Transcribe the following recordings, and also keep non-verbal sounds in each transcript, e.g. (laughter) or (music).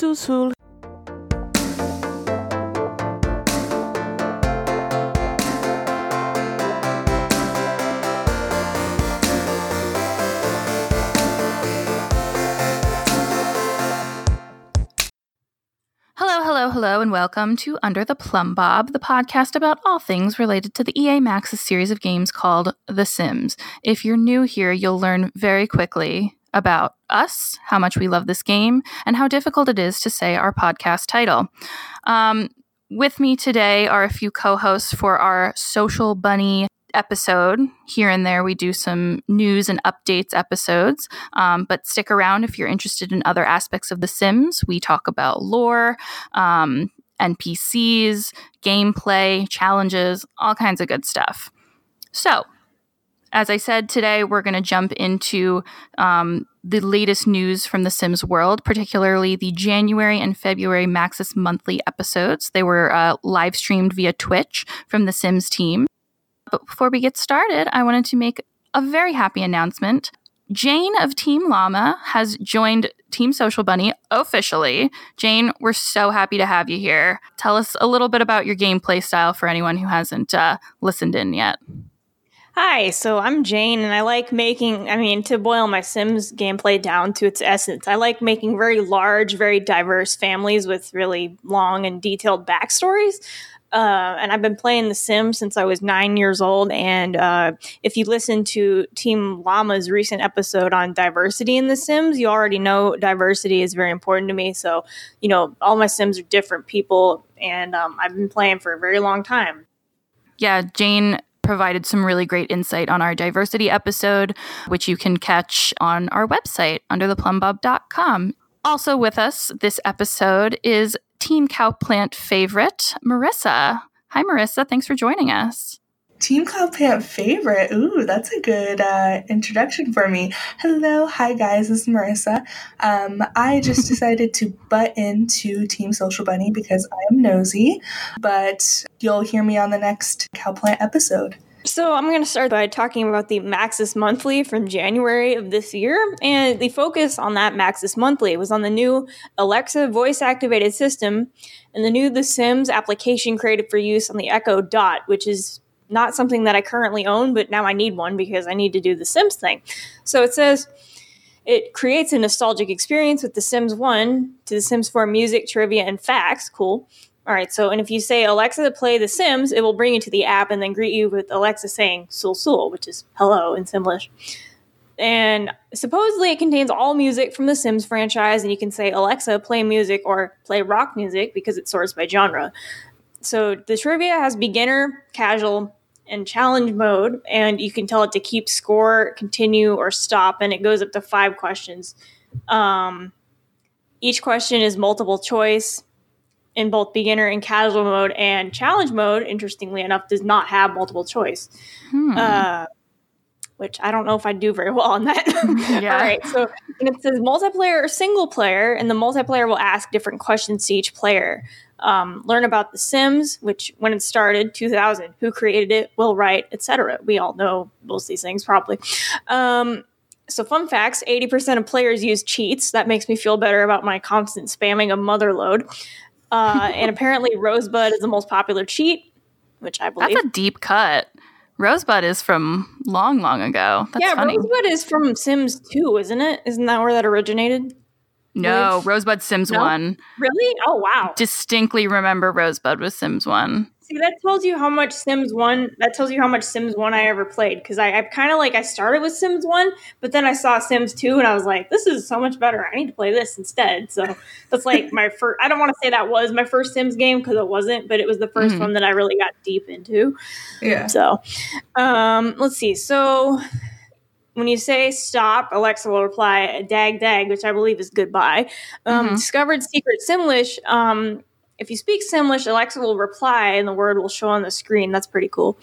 sul sul. Hello, hello, hello, and welcome to Under the Plumb Bob, the podcast about all things related to the EA Maxis series of games called The Sims. If you're new here, you'll learn very quickly about us, how much we love this game, and how difficult it is to say our podcast title. Um, with me today are a few co hosts for our Social Bunny episode. Here and there, we do some news and updates episodes. Um, but stick around if you're interested in other aspects of The Sims. We talk about lore, um, NPCs, gameplay, challenges, all kinds of good stuff. So, as I said today, we're going to jump into um, the latest news from the Sims world, particularly the January and February Maxis monthly episodes. They were uh, live streamed via Twitch from the Sims team. But before we get started, I wanted to make a very happy announcement. Jane of Team Llama has joined Team Social Bunny officially. Jane, we're so happy to have you here. Tell us a little bit about your gameplay style for anyone who hasn't uh, listened in yet. Hi, so I'm Jane, and I like making, I mean, to boil my Sims gameplay down to its essence, I like making very large, very diverse families with really long and detailed backstories. Uh, and I've been playing The Sims since I was nine years old. And uh, if you listen to Team Llama's recent episode on diversity in The Sims, you already know diversity is very important to me. So, you know, all my Sims are different people, and um, I've been playing for a very long time. Yeah, Jane provided some really great insight on our diversity episode, which you can catch on our website, under undertheplumbbob.com. Also with us this episode is Team Cowplant favorite, Marissa. Hi, Marissa. Thanks for joining us. Team Cowplant favorite. Ooh, that's a good uh, introduction for me. Hello, hi guys, this is Marissa. Um, I just (laughs) decided to butt into Team Social Bunny because I am nosy, but you'll hear me on the next Cowplant episode. So I'm going to start by talking about the Maxis Monthly from January of this year, and the focus on that Maxis Monthly was on the new Alexa voice-activated system and the new The Sims application created for use on the Echo Dot, which is not something that I currently own, but now I need one because I need to do the Sims thing. So it says it creates a nostalgic experience with The Sims 1 to The Sims 4 music, trivia, and facts. Cool. All right, so and if you say Alexa play The Sims, it will bring you to the app and then greet you with Alexa saying "sul sul," which is hello in Simlish. And supposedly it contains all music from the Sims franchise, and you can say Alexa play music or play rock music because it sorts by genre. So the trivia has beginner, casual, and challenge mode, and you can tell it to keep score, continue, or stop, and it goes up to five questions. Um, each question is multiple choice in both beginner and casual mode, and challenge mode, interestingly enough, does not have multiple choice. Hmm. Uh, which I don't know if I do very well on that. (laughs) (laughs) Yeah. All right. So and it says multiplayer or single player, and the multiplayer will ask different questions to each player. Um, learn about The Sims, which when it started, 2000, who created it, Will Wright, etc. We all know most of these things probably. Um, so fun facts: 80% of players use cheats. That makes me feel better about my constant spamming of Motherlode. Uh, and apparently, Rosebud is the most popular cheat, which I believe. That's a deep cut. Rosebud is from long, long ago. That's yeah, funny. Rosebud is from Sims 2, isn't it? Isn't that where that originated? no, Rosebud Sims No? 1. Really? Oh, wow. Distinctly remember Rosebud was Sims 1. See, that tells you how much Sims 1, that tells you how much Sims 1 I ever played. Because I, I kind of like, I started with Sims 1, but then I saw Sims 2 and I was like, this is so much better. I need to play this instead. So that's like my (laughs) first, I don't want to say that was my first Sims game because it wasn't, but it was the 1st Mhm. one that I really got deep into. Yeah. So, um, let's see. So, when you say stop, Alexa will reply dag dag, which I believe is goodbye. Um, Mhm. Discovered secret Simlish. Um, if you speak Simlish, Alexa will reply and the word will show on the screen. That's pretty cool.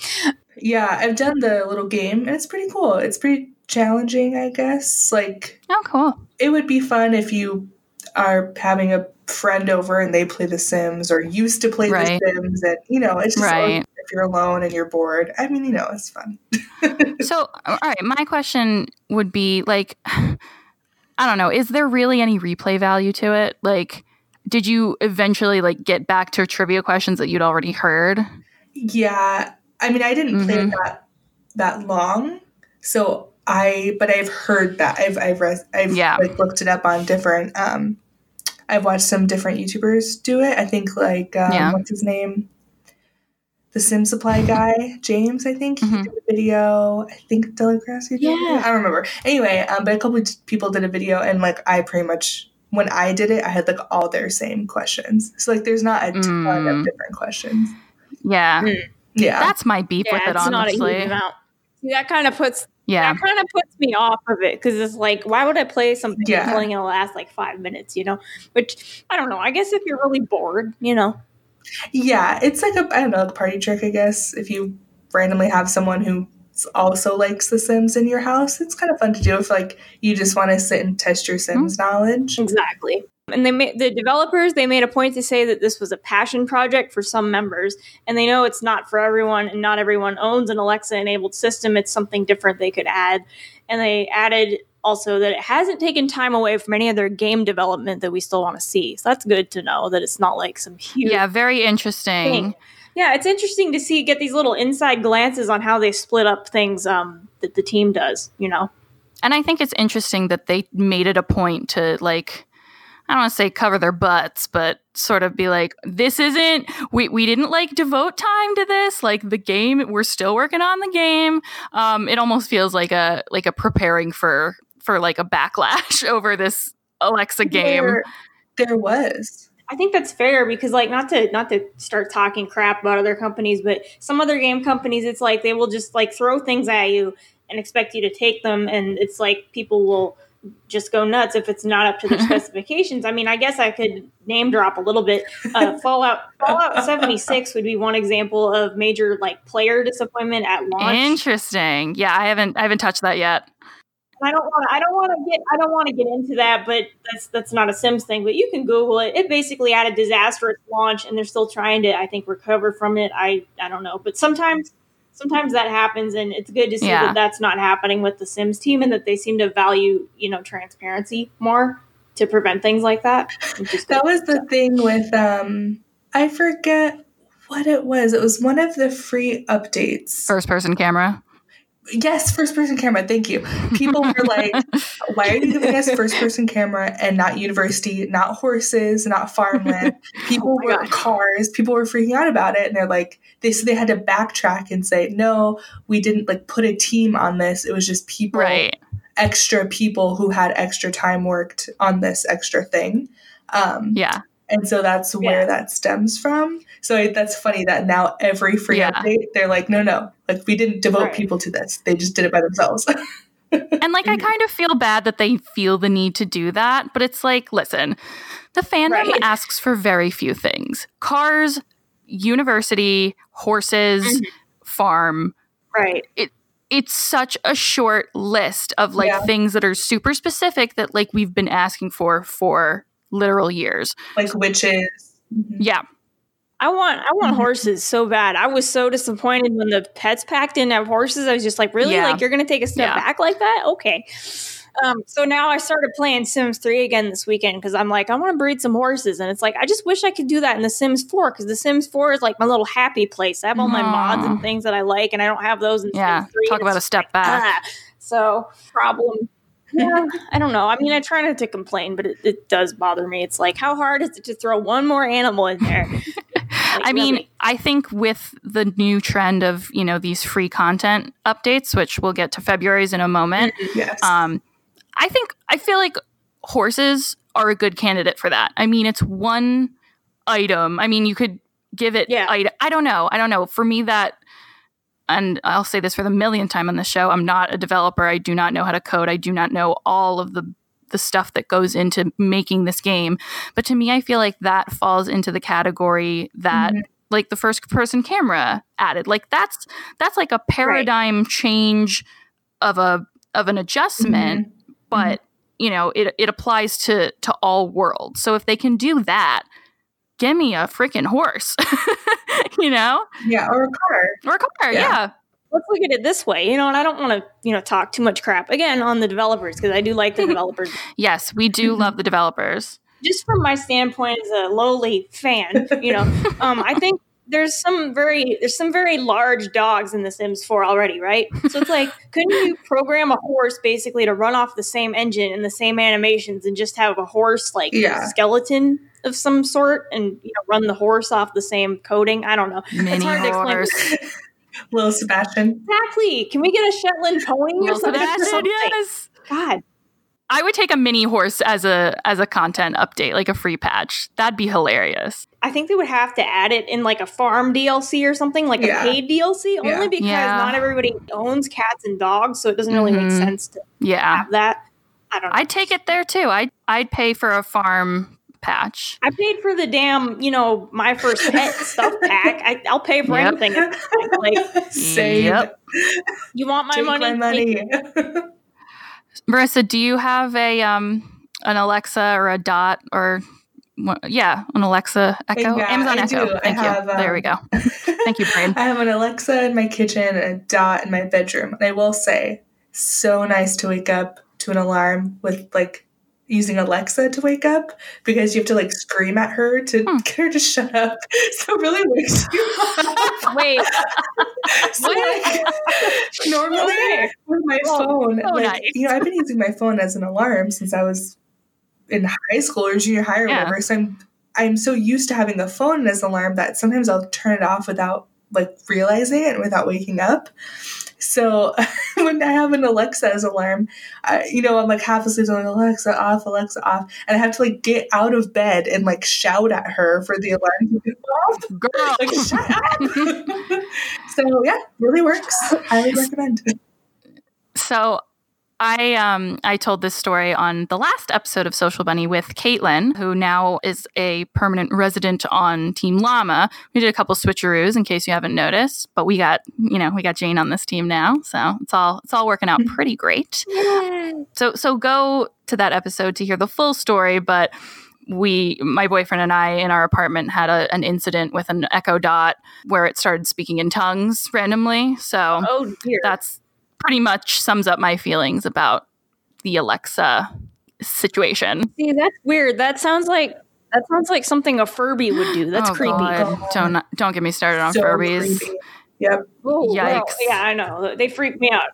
Yeah, I've done the little game and it's pretty cool. It's pretty challenging, I guess. Like, Oh, cool. it would be fun if you are having a friend over and they play The Sims or used to play Right. The Sims. And, you know, it's just Right. if you're alone and you're bored. I mean, you know, it's fun. (laughs) So, all right, my question would be like, (sighs) I don't know, is there really any replay value to it? Like, did you eventually like get back to trivia questions that you'd already heard? Yeah, I mean, I didn't play Mhm. that that long, so I but I've heard that I've I've I've Yeah. like looked it up on different. um I've watched some different YouTubers do it. I think like um, Yeah. what's his name, the Sim Supply guy, James. I think he Mhm. did a video. I think Deligracy. did. Yeah. I don't remember. Anyway, um, but a couple of people did a video, and like I pretty much when I did it, I had like all their same questions. So like, there's not a ton Mm. of different questions. Yeah. Mm. Yeah. That's my beef Yeah, with it, it's not honestly. See, that kind of puts yeah. that kind of puts me off of it because it's like, why would I play something Yeah. that's only going to last like five minutes? You know, which I don't know. I guess if you're really bored, you know, Yeah, it's like a I don't know, like a party trick, I guess. If you randomly have someone who also likes The Sims in your house, it's kind of fun to do if like you just want to sit and test your Sims mm-hmm. knowledge. exactly. And they made the developers they made a point to say that this was a passion project for some members, and they know it's not for everyone, and not everyone owns an Alexa enabled system. It's something different they could add, and they added also that it hasn't taken time away from any of their game development that we still want to see. So that's good to know that it's not like some huge Yeah, very interesting. thing. Yeah, it's interesting to see get these little inside glances on how they split up things um, that the team does. You know, And I think it's interesting that they made it a point to like I don't want to say cover their butts, but sort of be like, this isn't we we didn't like devote time to this. Like the game, we're still working on the game. Um, it almost feels like a like a preparing for for like a backlash (laughs) over this Alexa game. There, there was. I think that's fair because like not to not to start talking crap about other companies, but some other game companies, it's like they will just like throw things at you and expect you to take them, and it's like people will just go nuts if it's not up to their (laughs) specifications. I mean, I guess I could name drop a little bit. Uh, (laughs) Fallout Fallout seventy six would be one example of major like player disappointment at launch. Interesting. Yeah, I haven't I haven't touched that yet. I don't want to. I don't want to get. I don't want to get into that. But that's that's not a Sims thing. But you can Google it. It basically had a disastrous launch, and they're still trying to. I think recover from it. I I don't know. But sometimes sometimes that happens, and it's good to see Yeah. that that's not happening with the Sims team, and that they seem to value you know transparency more to prevent things like that. which is That was the thing with um I forget what it was. It was one of the free updates. First person camera. Yes, first person camera. Thank you. People were like, (laughs) why are you giving us first person camera and not university, not horses, not farmland? (laughs) People Oh were cars. People were freaking out about it. And they're like, they so they had to backtrack and say, no, we didn't like put a team on this. It was just people, Right. extra people who had extra time worked on this extra thing. Um, Yeah. And so that's where Yeah. that stems from. So it, that's funny that now every free Yeah. update, they're like, no, no, like we didn't devote Right. people to this. They just did it by themselves. (laughs) And like, I Mhm. kind of feel bad that they feel the need to do that, but it's like, listen, the fandom Right. asks for very few things cars, university, horses, Mm-hmm. farm. right. It, It's such a short list of like Yeah. things that are super specific that like we've been asking for for literal years. like witches. Yeah. I want I want Mhm. horses so bad. I was so disappointed when the pets pack didn't have horses. I was just like, really? Yeah. Like you're gonna take a step Yeah. back like that? Okay. Um, so now I started playing Sims 3 again this weekend because I'm like, I want to breed some horses. And it's like, I just wish I could do that in The Sims 4 because The Sims 4 is like my little happy place. I have all my mods and things that I like, and I don't have those in Yeah. Sims 3. Talk about a it's step back. Ah, so problem. Yeah, (laughs) I don't know. I mean, I try not to complain, but it, it does bother me. It's like, how hard is it to throw one more animal in there? (laughs) I mean, really. I think with the new trend of, you know, these free content updates, which we'll get to February's in a moment, Yes. um, I think I feel like horses are a good candidate for that. I mean, it's one item. I mean, you could give it. Yeah. I, I don't know. I don't know. For me, that, and I'll say this for the millionth time on the show. I'm not a developer. I do not know how to code. I do not know all of the the stuff that goes into making this game. But to me, I feel like that falls into the category that. Mhm. like the first person camera added like that's that's like a paradigm change of a of an adjustment Mhm. but you know it it applies to to all worlds so if they can do that give me a freaking horse (laughs) you know Yeah, or a car. or a car Yeah. yeah, let's look at it this way, you know, and I don't want to, you know, talk too much crap again on the developers because I do like the (laughs) developers. yes we do Mhm. love the developers just from my standpoint as a lowly fan, you know, (laughs) um, I think there's some very there's some very large dogs in the Sims 4 already, right? So it's like, couldn't you program a horse basically to run off the same engine and the same animations and just have a horse like Yeah. skeleton of some sort and you know run the horse off the same coding? I don't know. Mini it's hard to explain. horse. (laughs) Little Sebastian. Exactly. Can we get a Shetland pony or something? Sebastian, (laughs) yes. God. I would take a mini horse as a as a content update, like a free patch. That'd be hilarious. I think they would have to add it in like a farm DLC or something, like Yeah. a paid DLC, only because Yeah. not everybody owns cats and dogs, so it doesn't really make Mhm. sense to Yeah. have that. I don't know. I'd take it there too. I'd I'd pay for a farm patch. I paid for the damn, you know, my first pet (laughs) stuff pack. I, I'll pay for Yep. anything. at this point. Like, (laughs) Same. Yep. you want my Take money? my money. (laughs) Marissa, do you have a um an Alexa or a Dot or yeah, an Alexa Echo, Yeah, Amazon I Echo. do. I Thank you. have, there we um, go. Thank you, Brain. I have an Alexa in my kitchen and a dot in my bedroom. And I will say, so nice to wake up to an alarm with like using Alexa to wake up because you have to like scream at her to Hmm. get her to shut up. (laughs) So it really wakes you up. (laughs) Wait, (laughs) So like normally Okay. with my Oh, phone, so like nice. you know, I've been using my phone as an alarm since I was in high school or junior high or Yeah. whatever. So I'm I'm so used to having a phone as an alarm that sometimes I'll turn it off without like realizing it without waking up. So (laughs) when I have an Alexa as alarm, I, you know, I'm like half asleep, I'm like Alexa off, Alexa off, and I have to like get out of bed and like shout at her for the alarm to go off. Girl. Like shut up. (laughs) (laughs) so yeah, really works. Highly recommend. So I um I told this story on the last episode of Social Bunny with Caitlin, who now is a permanent resident on Team Llama. We did a couple switcheroos in case you haven't noticed, but we got you know we got Jane on this team now, so it's all it's all working out (laughs) pretty great. So so go to that episode to hear the full story, but we my boyfriend and I in our apartment had a, an incident with an Echo Dot where it started speaking in tongues randomly. So oh dear. that's pretty much sums up my feelings about the Alexa situation. See, that's weird. That sounds like that sounds like something a Furby would do. That's Oh, creepy. God. Don't don't get me started on So Furbies. creepy. Yep. Oh, no. Yikes. Yeah, I know. They freak me out.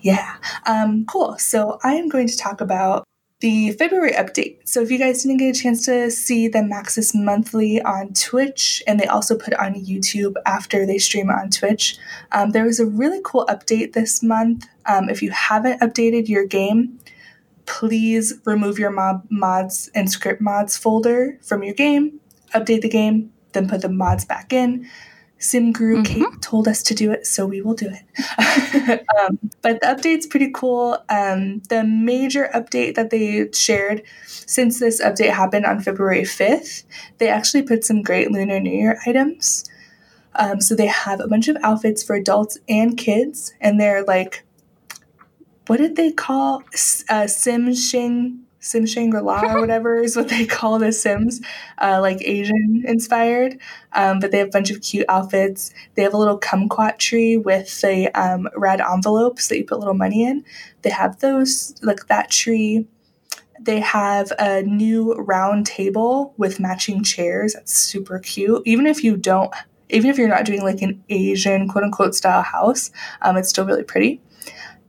Yeah. Um, cool. So I am going to talk about the February update. So if you guys didn't get a chance to see the Maxis Monthly on Twitch, and they also put it on YouTube after they stream on Twitch, um, there was a really cool update this month. Um, if you haven't updated your game, please remove your mob mods and script mods folder from your game, update the game, then put the mods back in. SimGuru Mhm. Kate told us to do it, so we will do it. (laughs) um, but the update's pretty cool. Um, the major update that they shared since this update happened on February 5th, they actually put some great Lunar New Year items. Um, so they have a bunch of outfits for adults and kids, and they're like, what did they call uh, Sim Shing? Sim Shangri La or (laughs) whatever is what they call the Sims, uh, like Asian inspired. Um, but they have a bunch of cute outfits. They have a little kumquat tree with the um, red envelopes that you put little money in. They have those, like that tree. They have a new round table with matching chairs. That's super cute. Even if you don't, even if you're not doing like an Asian quote unquote style house, um, it's still really pretty.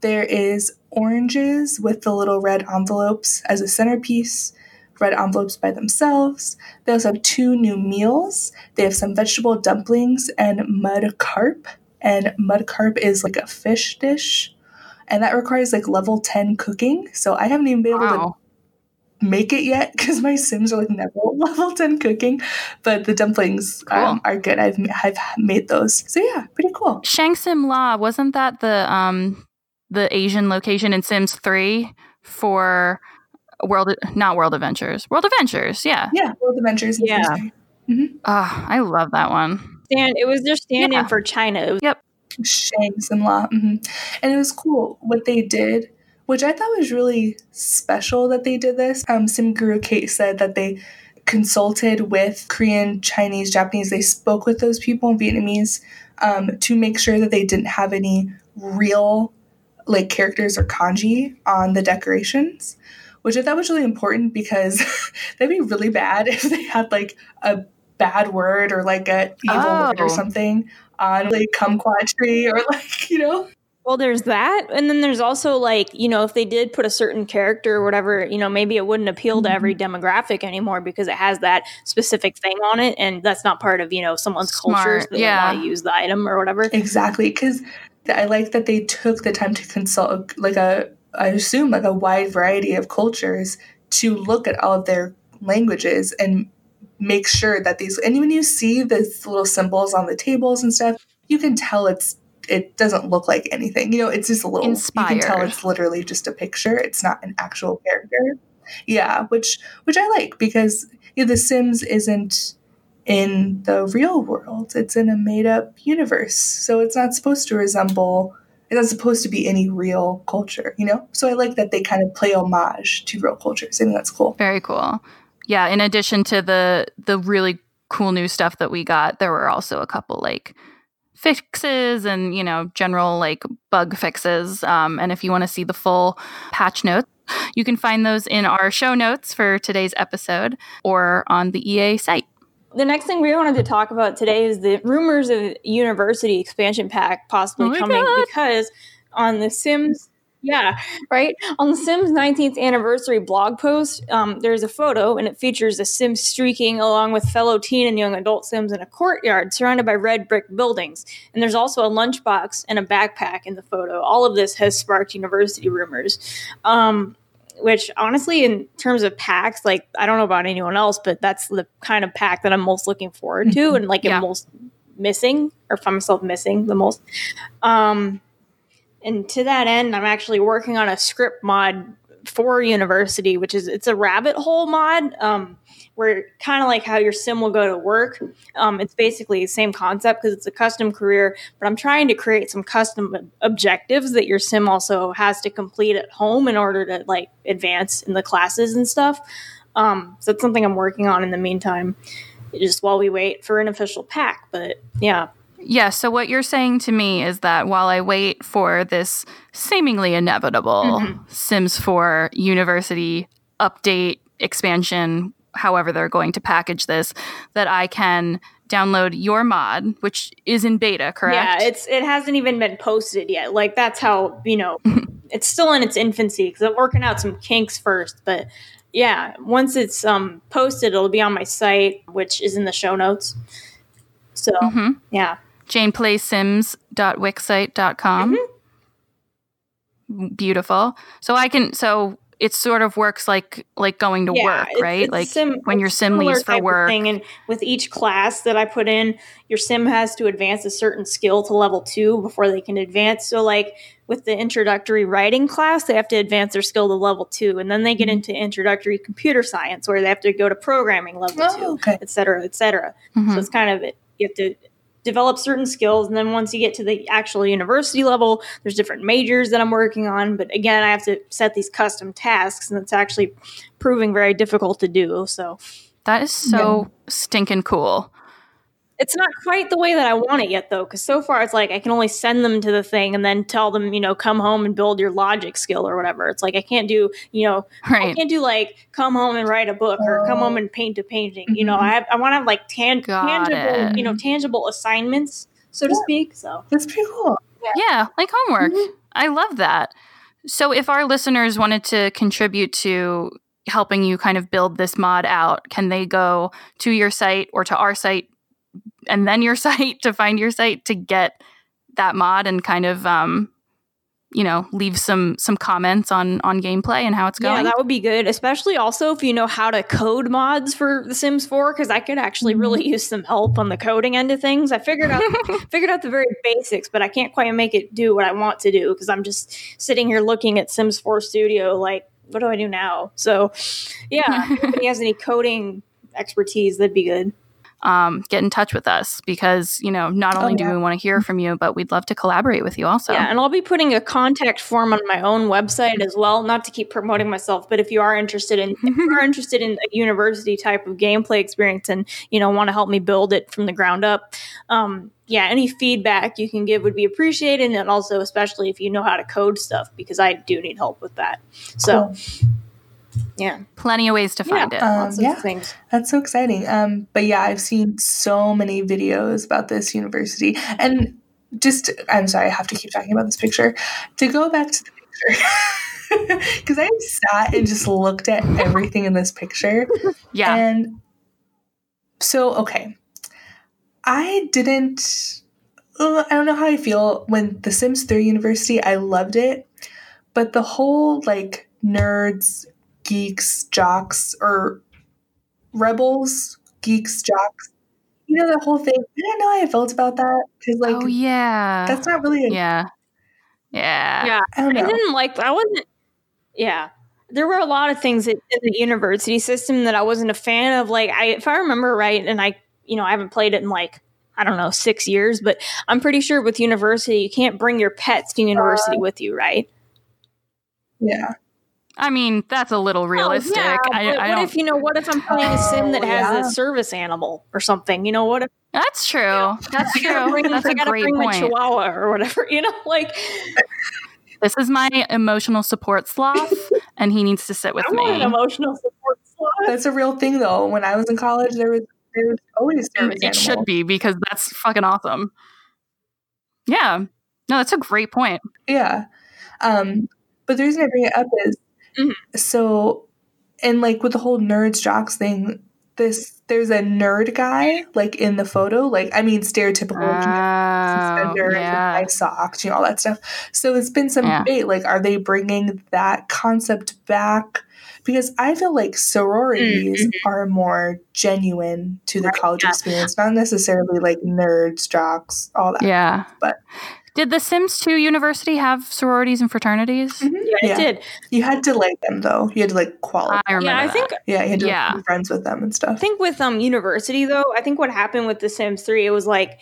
There is oranges with the little red envelopes as a centerpiece, red envelopes by themselves. They also have two new meals. They have some vegetable dumplings and mud carp. And mud carp is like a fish dish. And that requires like level 10 cooking. So I haven't even been able to make it yet because my Sims are like never (laughs) level 10 cooking. But the dumplings um, are good. I've, I've made those. So yeah, pretty cool. Shang Simla, wasn't that the um the Asian location in Sims 3 for World not World Adventures. World Adventures, yeah. Yeah, World Adventures. and Yeah. Thursday. Ah, I love that one. Stand. It was their stand-in Yeah. for China. It was Shang Simla. hmm And it was cool what they did, which I thought was really special that they did this. Um, Sim Guru Kate said that they consulted with Korean, Chinese, Japanese. They spoke with those people in Vietnamese um, to make sure that they didn't have any real like characters or kanji on the decorations, which I thought was really important because (laughs) that'd be really bad (laughs) if they had like a bad word or like a evil oh. word or something on like kumquat tree or like, (laughs) you know. Well, there's that. And then there's also like, you know, if they did put a certain character or whatever, you know, maybe it wouldn't appeal to every mm-hmm. demographic anymore because it has that specific thing on it. And that's not part of, you know, someone's Smart. culture. So they yeah. use the item or whatever. Exactly. Because I like that they took the time to consult, like a, I assume, like a wide variety of cultures to look at all of their languages and make sure that these, and when you see these little symbols on the tables and stuff, you can tell it's it doesn't look like anything. You know, it's just a little Inspired. you can tell it's literally just a picture. It's not an actual character. Yeah, which which I like because you know, The Sims isn't in the real world. It's in a made up universe. So it's not supposed to resemble it's not supposed to be any real culture, you know? So I like that they kind of play homage to real cultures. I think that's cool. Very cool. Yeah, in addition to the the really cool new stuff that we got, there were also a couple like fixes and you know general like bug fixes um, and if you want to see the full patch notes you can find those in our show notes for today's episode or on the ea site the next thing we wanted to talk about today is the rumors of university expansion pack possibly oh coming God. because on the sims yeah, right. On the Sims 19th anniversary blog post, um, there's a photo and it features a Sim streaking along with fellow teen and young adult Sims in a courtyard surrounded by red brick buildings. And there's also a lunchbox and a backpack in the photo. All of this has sparked university rumors. Um, which honestly, in terms of packs, like I don't know about anyone else, but that's the kind of pack that I'm most looking forward to, mm-hmm. and like yeah. am most missing, or find myself missing the most. Um, and to that end, I'm actually working on a script mod for university, which is it's a rabbit hole mod. Um, where kind of like how your sim will go to work. Um, it's basically the same concept because it's a custom career, but I'm trying to create some custom objectives that your sim also has to complete at home in order to like advance in the classes and stuff. Um, so that's something I'm working on in the meantime, just while we wait for an official pack. But yeah, yeah, so what you're saying to me is that while I wait for this seemingly inevitable mm-hmm. Sims 4 university update expansion, however they're going to package this, that I can download your mod, which is in beta, correct? Yeah, it's it hasn't even been posted yet. Like that's how, you know, (laughs) it's still in its infancy cuz I'm working out some kinks first, but yeah, once it's um posted, it'll be on my site, which is in the show notes. So, mm-hmm. yeah janeplays.sims.wixsite.com. Mm-hmm. Beautiful. So I can so it sort of works like like going to yeah, work, right? It's, like sim, when your sim leaves for work. Thing. And with each class that I put in, your sim has to advance a certain skill to level two before they can advance. So like with the introductory writing class, they have to advance their skill to level two, and then they get mm-hmm. into introductory computer science, where they have to go to programming level oh, two, okay. et cetera, et cetera. Mm-hmm. So it's kind of it. You have to develop certain skills and then once you get to the actual university level there's different majors that i'm working on. But again i have to set these custom tasks and it's actually proving very difficult to do so. That is so yeah. stinking cool it's not quite the way that I want it yet, though, because so far it's like I can only send them to the thing and then tell them, you know, come home and build your logic skill or whatever. It's like I can't do, you know, right. I can't do like come home and write a book or come home and paint a painting. Mm-hmm. You know, mm-hmm. I have, I want to have like tan- tangible, it. you know, tangible assignments, so to speak. So that's pretty cool. Yeah, yeah like homework. Mm-hmm. I love that. So if our listeners wanted to contribute to helping you kind of build this mod out, can they go to your site or to our site and then your (laughs) site to find your site to get that mod and kind of um, you know leave some some comments on on gameplay and how it's going yeah that would be good especially also if you know how to code mods for the sims 4 because i could actually mm-hmm. really (laughs) use some help on the coding end of things. I figured out (laughs) figured out the very basics but i can't quite make it do what i want to do because i'm just sitting here looking at sims 4 studio like what do i do now? So yeah if he has any coding expertise that'd be good um, get in touch with us because you know not only oh, yeah. do we want to hear from you but we'd love to collaborate with you also yeah and i'll be putting a contact form on my own website as well not to keep promoting myself but if you are interested in if you are (laughs) interested in a university type of gameplay experience and you know want to help me build it from the ground up um, yeah any feedback you can give would be appreciated and also especially if you know how to code stuff because i do need help with that so cool. Yeah. Plenty of ways to find it. Um, Lots of yeah. things. That's so exciting. Um, but yeah, I've seen so many videos about this university. And just, I'm sorry, I have to keep talking about this picture. To go back to the picture, (laughs) because I sat and just looked at everything in this picture. (laughs) yeah. And so, okay. I didn't, uh, I don't know how I feel when The Sims 3 University, I loved it. But the whole like nerds, geeks, jocks, or rebels, geeks, jocks, you know, the whole thing. I don't know how I felt about that. Because, like, oh yeah. that's not really a, yeah. Yeah. Yeah. I don't I know. didn't like. I wasn't. Yeah, there were a lot of things in in the university system that I wasn't a fan of. Like, I if I remember right, and I, you know, I haven't played it in like I don't know six years, but I'm pretty sure with university you can't bring your pets to university Uh, with you, right? Yeah. I mean, that's a little realistic. Oh, yeah, I, but I what don't. if you know? What if I'm playing a sim that Oh, has yeah. a service animal or something? You know, what if that's true. That's I gotta true. bring, That's I a gotta great bring my point. chihuahua or whatever? You know, like This is my emotional support sloth, and he needs to sit with I want an me. emotional support slot. That's a real thing, though. When I was in college, there was, there was always And service it should be because that's fucking awesome. Yeah. No, that's a great point. Yeah. Um, but the reason I bring it up is Mhm. so, and like with the whole nerds jocks thing, this there's a nerd guy like in the photo, like I mean stereotypical you Oh, suspender yeah. socks, you know, all that stuff. So it's been some Yeah. debate, like, are they bringing that concept back? Because I feel like sororities are more genuine to the Mm-hmm. Right, college yeah. experience, not necessarily like nerds, jocks, all that. Yeah. But- did the Sims 2 University have sororities and fraternities? Mhm. Yeah, it Yeah. did. You had to like them though. You had to like qualify. I remember. Yeah, I that. think Yeah, you had to Yeah. be friends with them and stuff. I think with um university though, I think what happened with The Sims 3, it was like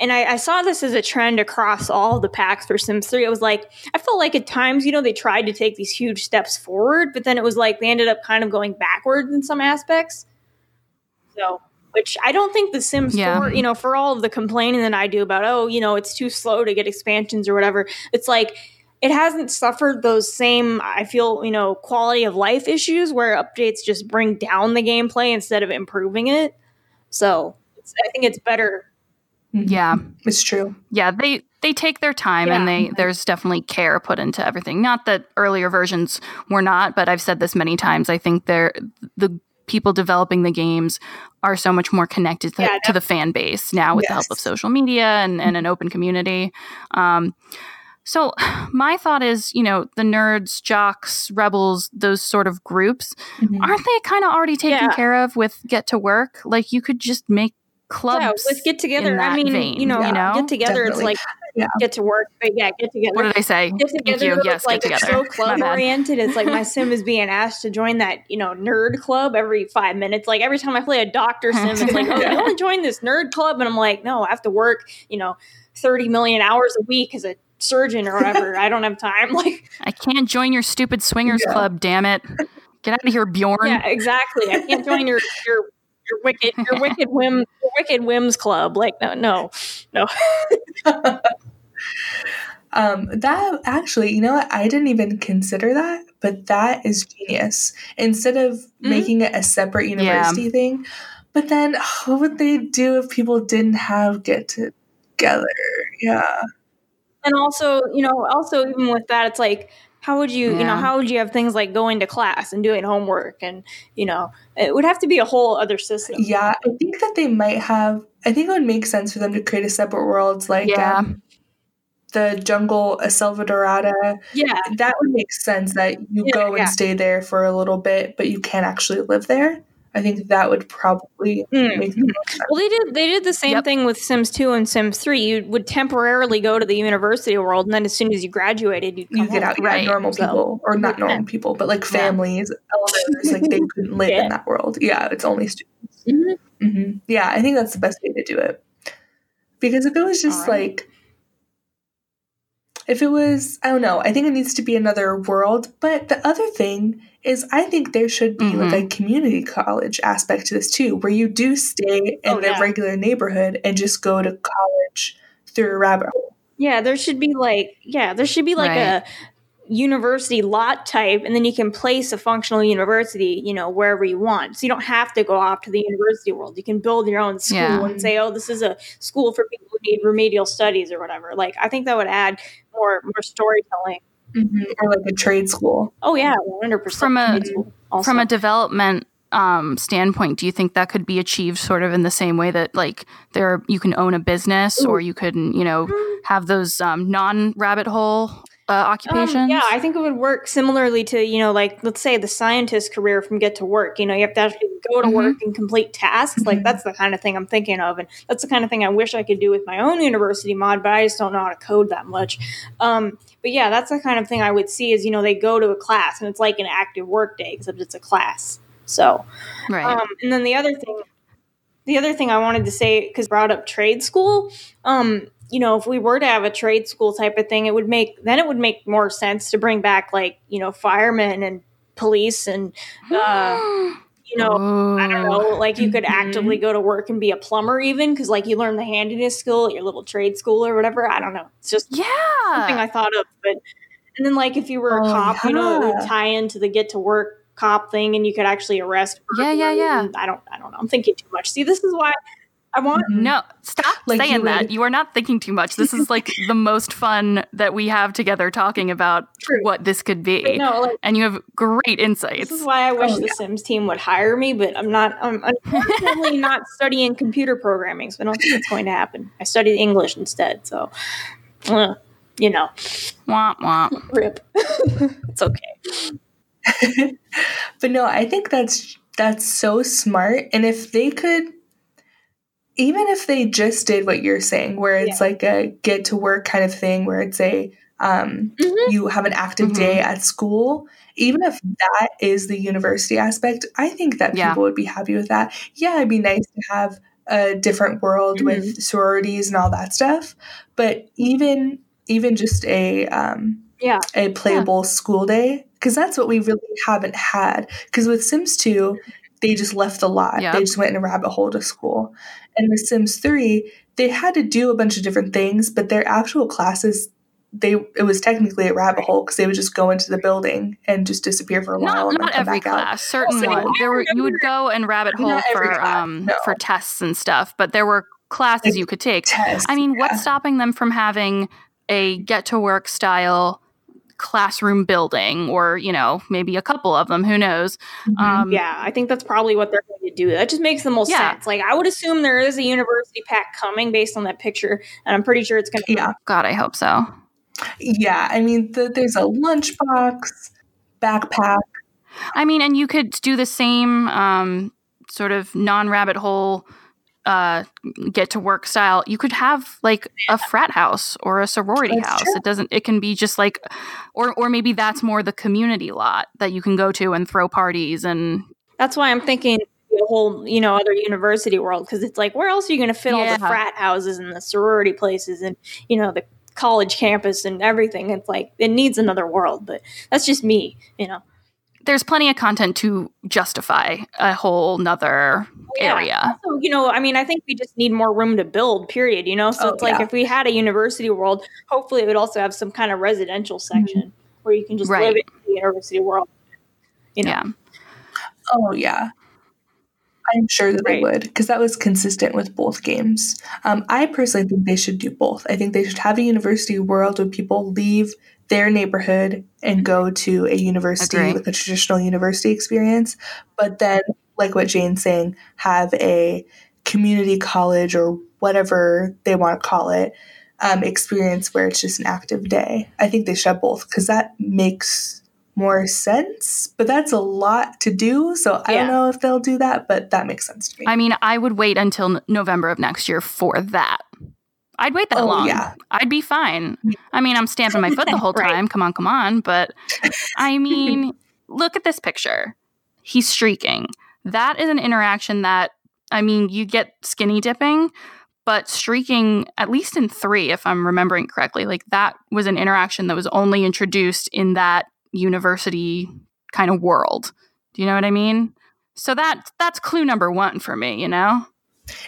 and I, I saw this as a trend across all the packs for Sims 3. It was like I felt like at times, you know, they tried to take these huge steps forward, but then it was like they ended up kind of going backwards in some aspects. So which I don't think the Sims Yeah. 4, you know, for all of the complaining that I do about, oh, you know, it's too slow to get expansions or whatever, it's like it hasn't suffered those same, I feel, you know, quality of life issues where updates just bring down the gameplay instead of improving it. So it's, I think it's better. Yeah. It's true. Yeah, they they take their time and they there's definitely care put into everything. Not that earlier versions were not, but I've said this many times. I think they're the people developing the games are so much more connected to, Yeah, to the fan base now with the help of social media and, and an open community. Um, so (sighs) my thought is, you know, the nerds, jocks, rebels, those sort of groups, Mhm. aren't they kind of already taken Yeah. care of with Get to Work? Like you could just make clubs. yeah, with get together. I mean, vein, you know, you know? get together. Definitely. It's like Yeah. get to work, but yeah, get together. What did I say? Get Thank together. you. Yes, like get it's together. so club (laughs) My oriented. It's like my (laughs) sim is being asked to join that, you know, nerd club every five minutes. Like every time I play a doctor (laughs) sim, it's like, oh, Yeah. you want to join this nerd club? And I'm like, no, I have to work, you know, 30 million hours a week as a surgeon or whatever. I don't have time. Like, I can't join your stupid swingers Yeah. club, damn it. Get out of here, Bjorn. yeah, exactly. I can't join your your your wicked your wicked (laughs) whim your wicked whims club. Like, no, no, no. (laughs) Um, that actually, you know what? I didn't even consider that, but that is genius. Instead of Mm-hmm. making it a separate university thing, but then (laughs) what would they do if people didn't have get together? Yeah. and also you know also even with that it's like how would you you know how would you have things like going to class and doing homework and you know it would have to be a whole other system Yeah, I think that they might have. I think it would make sense for them to create a separate world, like Yeah. um, the jungle, a Selvadorada. yeah That would make sense that you Yeah, go and yeah. stay there for a little bit, but you can't actually live there. I think that would probably Mm. make the well they did they did the same Yep. thing with sims 2 and sims 3 you would temporarily go to the university world and then as soon as you graduated you'd come You get home. out, yeah, Right. normal So- people, or not Yeah. normal people, but like Yeah. families, elders, like they couldn't live Yeah. in that world. Yeah, it's only students. Mhm. hmm Yeah, I think that's the best way to do it. Because if it was just All right. like, if it was, I don't know, I think it needs to be another world. But the other thing is, I think there should be like Mm-hmm. a community college aspect to this too, where you do stay in Oh, the yeah. regular neighborhood and just go to college through a rabbit hole. yeah there should be like yeah there should be like Right. a university lot type and then you can place a functional university you know wherever you want so you don't have to go off to the university world you can build your own school Yeah. and say oh this is a school for people who need remedial studies or whatever like i think that would add more more storytelling Mhm. Or like a trade school. oh yeah 100% From a- also. From a development um, standpoint, do you think that could be achieved sort of in the same way that like there you can own a business or you could you know have those um, non rabbit hole uh, occupations? Um, yeah, I think it would work similarly to, you know, like let's say the scientist career from get to work. You know, you have to actually go to Mhm. work and complete tasks. Like Mhm. that's the kind of thing I'm thinking of. And that's the kind of thing I wish I could do with my own university mod, but I just don't know how to code that much. Um, but yeah, that's the kind of thing I would see is, you know, they go to a class and it's like an active work day, except it's a class. So right. um, and then the other thing, the other thing I wanted to say because brought up trade school. Um, you know, if we were to have a trade school type of thing, it would make then it would make more sense to bring back like you know firemen and police and uh, (gasps) you know I don't know, like you could Mhm. actively go to work and be a plumber even because like you learn the handiness skill at your little trade school or whatever. I don't know. It's just Yeah. something I thought of, but and then like if you were a Oh, cop, you know, it would tie into the get to work cop thing, and you could actually arrest. Yeah, yeah, yeah. I don't, I don't know. I'm thinking too much. See, this is why I want. Mhm. No, stop Like you saying that. would- You are not thinking too much. This is like the most fun that we have together talking about True. what this could be. No, like And you have great insights. this is why I wish Oh, the Sims team would hire me, but I'm not. I'm unfortunately (laughs) not studying computer programming, so I don't think it's going to happen. I studied English instead, so uh, you know, Womp womp. rip. (laughs) it's okay. (laughs) but no, I think that's that's so smart. And if they could, even if they just did what you're saying, where it's like a get to work kind of thing, where it's a um, Mhm. you have an active Mhm. day at school, even if that is the university aspect, I think that Yeah. people would be happy with that. Yeah, it'd be nice to have a different world with sororities and all that stuff, but even even just a um, Yeah. a playable school day because that's what we really haven't had because with sims 2 they just left the lot Yep. they just went in a rabbit hole to school and with sims 3 they had to do a bunch of different things but their actual classes they it was technically a rabbit hole because they would just go into the building and just disappear for a while Not, and not come every back out class, certain ones. There were you would go and rabbit hole for class, um no. for tests and stuff, but there were classes Like, you could take. Test, I mean, yeah. what's stopping them from having a get to work style classroom building or, you know, maybe a couple of them, who knows? Mhm. Um Yeah, I think that's probably what they're going to do. That just makes the most Yeah. sense. Like, I would assume there is a university pack coming based on that picture, and I'm pretty sure it's going to. yeah God, I hope so. yeah i mean the, there's a lunchbox backpack I mean, and you could do the same um, sort of non rabbit hole uh, get to work style. You could have like a frat house or a sorority That's house. true. It doesn't. It can be just like, or or maybe that's more the community lot that you can go to and throw parties and That's why I'm thinking the whole, you know, other university world because it's like, where else are you going to fit all the frat houses and the sorority places and you know the college campus and everything? It's like it needs another world, but that's just me, you know. There's plenty of content to justify a whole nother Yeah. area. So, you know, I mean, I think we just need more room to build, period, you know? So Oh, it's like yeah. if we had a university world, hopefully it would also have some kind of residential section where you can just Right. live in the university world. You know? Yeah. Oh yeah, I'm sure that they would because that was consistent with both games. Um, I personally think they should do both. I think they should have a university world where people leave their neighborhood and go to a university Agree. with a traditional university experience, but then, like what Jane's saying, have a community college or whatever they want to call it um, experience where it's just an active day. I think they should have both because that makes more sense. But that's a lot to do, so I Yeah. don't know if they'll do that. But that makes sense to me. I mean, I would wait until November of next year for that. I'd wait that Oh, long. yeah. I'd be fine. I mean, I'm stamping my foot the whole (laughs) Right. time. Come on, come on. But I (laughs) mean, look at this picture. He's streaking. That is an interaction that, I mean, you get skinny dipping, but streaking, at least in three, if I'm remembering correctly, like that was an interaction that was only introduced in that university kind of world. Do you know what I mean? So that that's clue number one for me, you know?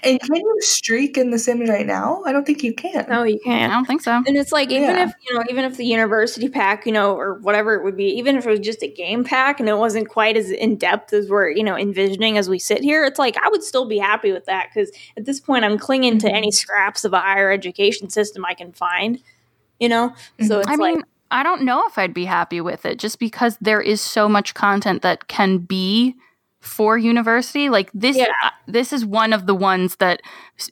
And can you streak in The Sims right now? I don't think you can. No, you can't. I don't think so. And it's like even Yeah. if you know, even if the university pack, you know, or whatever it would be, even if it was just a game pack and it wasn't quite as in depth as we're you know envisioning as we sit here, it's like I would still be happy with that because at this point I'm clinging to any mm-hmm. scraps of a higher education system I can find. You know, so mm-hmm. it's I like mean, I don't know if I'd be happy with it just because there is so much content that can be for university. Like this, Yeah. uh, this is one of the ones that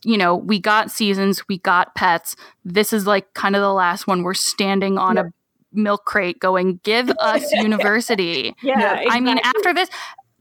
you know we got seasons, we got pets. This is like kind of the last one. We're standing on a milk crate, going, "Give (laughs) us university." yeah, I mean, after this.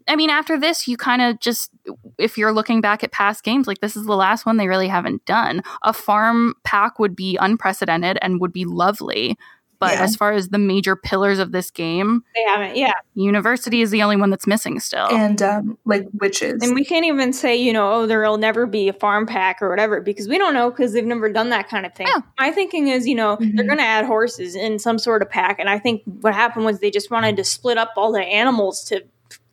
I mean, after this, you kind of just, if you're looking back at past games, like this is the last one they really haven't done. A farm pack would be unprecedented and would be lovely. But Yeah. as far as the major pillars of this game, they haven't, yeah. university is the only one that's missing still. And um, like witches. And we can't even say, you know, oh, there'll never be a farm pack or whatever because we don't know because they've never done that kind of thing. Yeah. My thinking is, you know, they're Mhm. going to add horses in some sort of pack. And I think what happened was they just wanted to split up all the animals to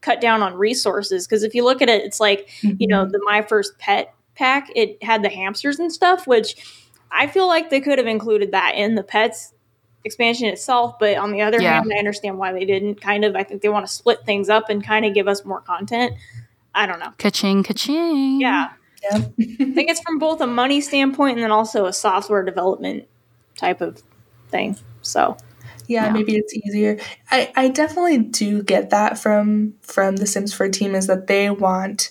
cut down on resources. Because if you look at it, it's like, you know, Mhm. the My First Pet pack, it had the hamsters and stuff, which I feel like they could have included that in the pets expansion itself. But on the other Yeah. hand, I understand why they didn't. Kind of, I think they want to split things up and kind of give us more content. I don't know. Ka-ching, ka-ching. Yeah. Yeah. (laughs) I think it's from both a money standpoint and then also a software development type of thing. So, yeah, Yeah. maybe it's easier. I, I definitely do get that from from the Sims 4 team is that they want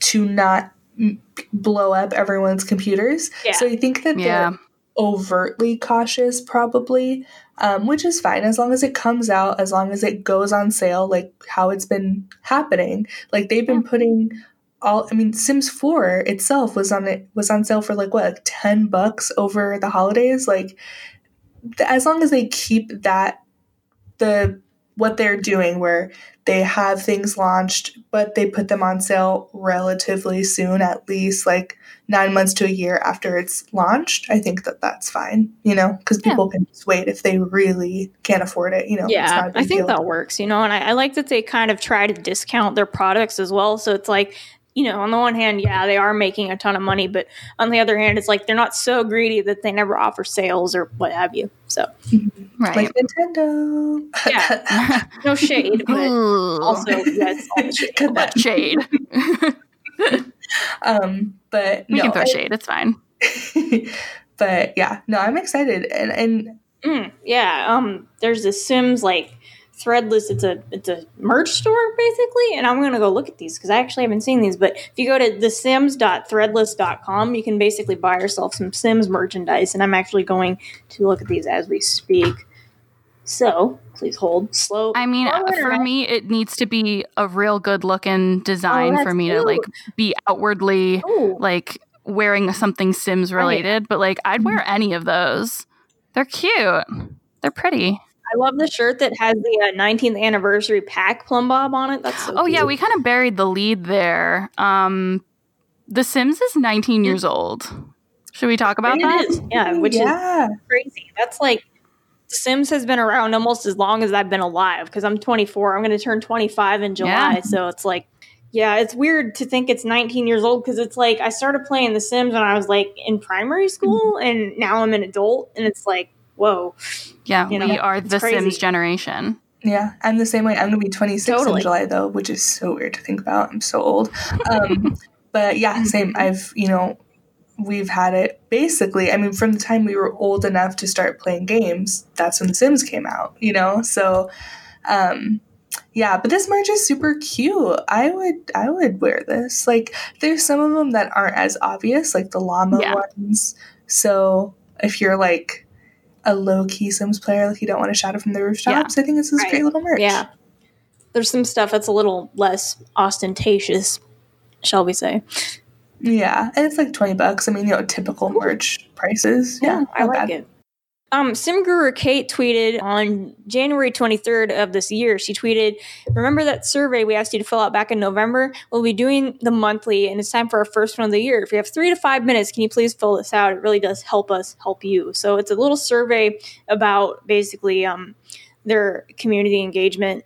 to not m- blow up everyone's computers. Yeah. So I think that Yeah. they're overtly cautious probably um, which is fine as long as it comes out as long as it goes on sale like how it's been happening. Like they've been putting all i mean sims 4 itself was on it was on sale for like what like 10 bucks over the holidays? Like th- as long as they keep that the what they're doing where they have things launched but they put them on sale relatively soon at least like nine months to a year after it's launched i think that that's fine you know because Yeah. people can just wait if they really can't afford it you know yeah, I think deal. that works, you know, and I, I like that they kind of try to discount their products as well. So it's like, you know, on the one hand, yeah, they are making a ton of money, but on the other hand, it's like they're not so greedy that they never offer sales or what have you. So, Right. like nintendo Yeah. (laughs) no shade, but Ooh. also, yes, (laughs) all shade. Cut that. shade. (laughs) um but we no can throw I- shade. It's fine. but yeah no i'm excited and and Mm, yeah, um, there's a Sims like threadless. It's a it's a merch store basically, and I'm gonna go look at these because I actually haven't seen these. But if you go to the thesims.threadless.com, you can basically buy yourself some Sims merchandise, and I'm actually going to look at these as we speak. So please hold slow. I mean, slow for me, it needs to be a real good looking design Oh, for me to like be outwardly Ooh. like wearing something Sims related. But like, I'd wear any of those. They're cute. They're pretty. I love the shirt that has the uh, 19th anniversary pack plumb bob on it. That's so Oh yeah, we kind of buried the lead there. Um, The Sims is 19 years old. Should we talk about It that? is, yeah, which is crazy. That's like The Sims has been around almost as long as I've been alive because I'm 24. I'm going to turn 25 in July. Yeah. So it's like, yeah, it's weird to think it's 19 years old because it's like I started playing The Sims when I was like in primary school and now I'm an adult and it's like, whoa. Yeah, You know, we are the crazy. Sims generation. Yeah, I'm the same way. I'm gonna be 26 Totally. in July though, which is so weird to think about. I'm so old. Um, (laughs) but yeah, same. I've you know, we've had it basically. I mean, from the time we were old enough to start playing games, that's when The Sims came out. You know, so um, yeah. But this merch is super cute. I would I would wear this. Like, there's some of them that aren't as obvious, like the llama Yeah. ones. So if you're like a low key Sims player, like you don't want to shout it from the rooftops, I think this is Right. great little merch. Yeah. There's some stuff that's a little less ostentatious, shall we say. Yeah, and it's like twenty bucks. I mean, you know, typical merch prices. Yeah, I like bad. it. Um, Sim Guru Kate tweeted on January 23rd of this year. She tweeted, Remember that survey we asked you to fill out back in November? We'll be doing the monthly, and it's time for our first one of the year. If you have three to five minutes, can you please fill this out? It really does help us help you. So it's a little survey about basically um, their community engagement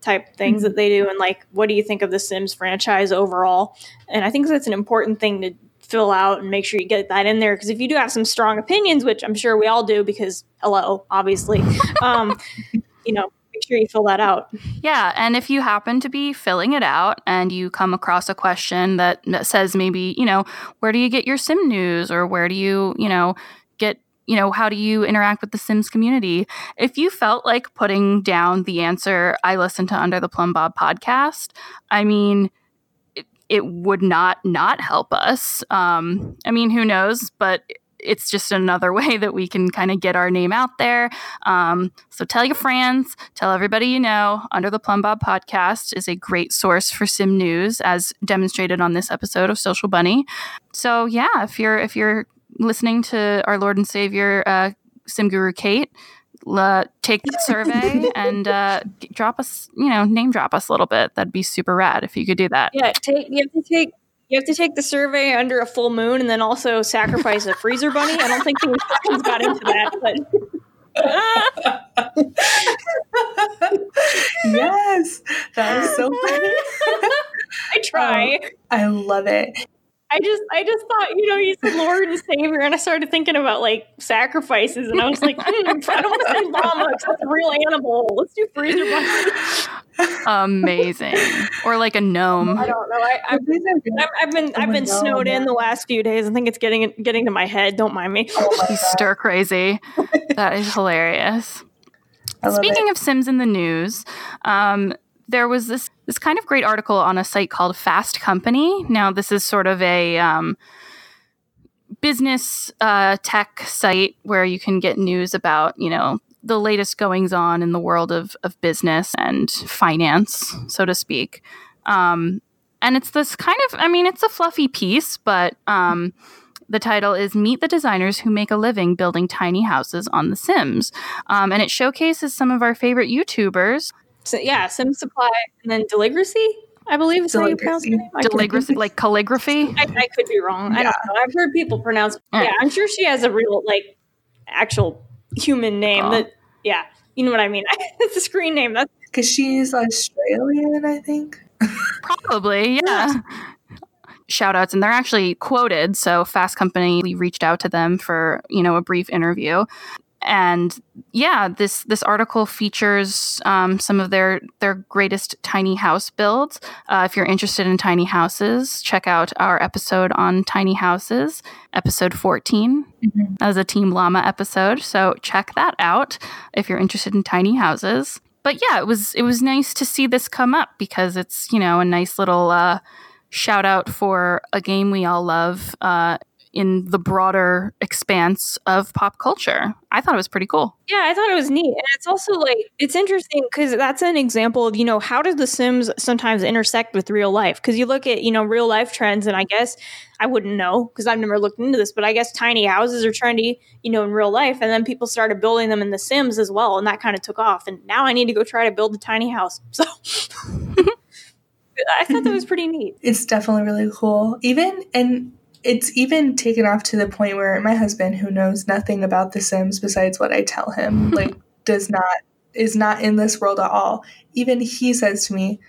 type things that they do and like what do you think of the Sims franchise overall? And I think that's an important thing to fill out and make sure you get that in there because if you do have some strong opinions, which I'm sure we all do because hello, obviously, (laughs) um, you know, make sure you fill that out. Yeah, and if you happen to be filling it out and you come across a question that, that says maybe, you know, where do you get your sim news or where do you, you know, get you know, how do you interact with the Sims community? If you felt like putting down the answer, I listen to Under the Plumb Bob podcast, I mean, it, would not not help us. Um, I mean, who knows? But it's just another (laughs) way that we can kind of get our name out there. Um, so tell your friends, tell everybody you know. Under the Plumb Bob podcast is a great source for sim news, as demonstrated on this episode of Social Bunny. So yeah, if you're if you're listening to our Lord and Savior uh, Sim Guru Kate. Uh, take the survey (laughs) and uh, drop us, you know, name drop us a little bit. That'd be super rad if you could do that. Yeah, take you have to take you have to take the survey under a full moon and then also sacrifice a freezer bunny. I don't think the instructions got into that, but (laughs) yes, that is so funny. (laughs) I try. Um, I love it. I just I just thought, you know, he's the Lord and Savior, and I started thinking about like sacrifices, and I was like, hmm, I don't want to say llama because that's a real animal. Let's do freezer bunny. Amazing, or like a gnome. I don't know. I, I've, I've, I've been I've been snowed in the last few days. I think it's getting getting to my head. Don't mind me. Oh He's stir crazy. (laughs) that is hilarious. Speaking it. of Sims in the news, um, there was this this kind of great article on a site called Fast Company. Now, this is sort of a um, business uh, tech site where you can get news about, you know, the latest goings on in the world of, of business and finance, so to speak. Um, and it's this kind of, I mean, it's a fluffy piece, but um, the title is Meet the Designers Who Make a Living Building Tiny Houses on The Sims. Um, and it showcases some of our favorite YouTubers. So yeah, Sim Supply and then Deligracy, I believe is how you pronounce it. Deligracy, like calligraphy. I, I, could be wrong. I don't know. I've heard people pronounce. Yeah. yeah, I'm sure she has a real like actual human name. Oh. That yeah, you know what I mean. (laughs) it's a screen name. That's because she's Australian, I think. Probably, yeah. shout outs and they're actually quoted so fast company reached out to them for you know a brief interview and yeah, this this article features um, some of their their greatest tiny house builds. Uh, if you're interested in tiny houses, check out our episode on tiny houses, episode 14. Mm-hmm. That was a Team Llama episode, so check that out if you're interested in tiny houses. But yeah, it was it was nice to see this come up because it's you know a nice little uh, shout out for a game we all love. Uh, in the broader expanse of pop culture. I thought it was pretty cool. Yeah, I thought it was neat. And it's also like, it's interesting because that's an example of, you know, how does The Sims sometimes intersect with real life? Because you look at, you know, real life trends, and I guess I wouldn't know because I've never looked into this, but I guess tiny houses are trendy, you know, in real life. And then people started building them in The Sims as well. And that kind of took off. And now I need to go try to build a tiny house. (laughs) So. (laughs) I thought that was pretty neat. It's definitely really cool. Even and it's even taken off to the point where my husband, who knows nothing about The Sims besides what I tell him, hmm. like does not is not in this world at all. Even he says to me,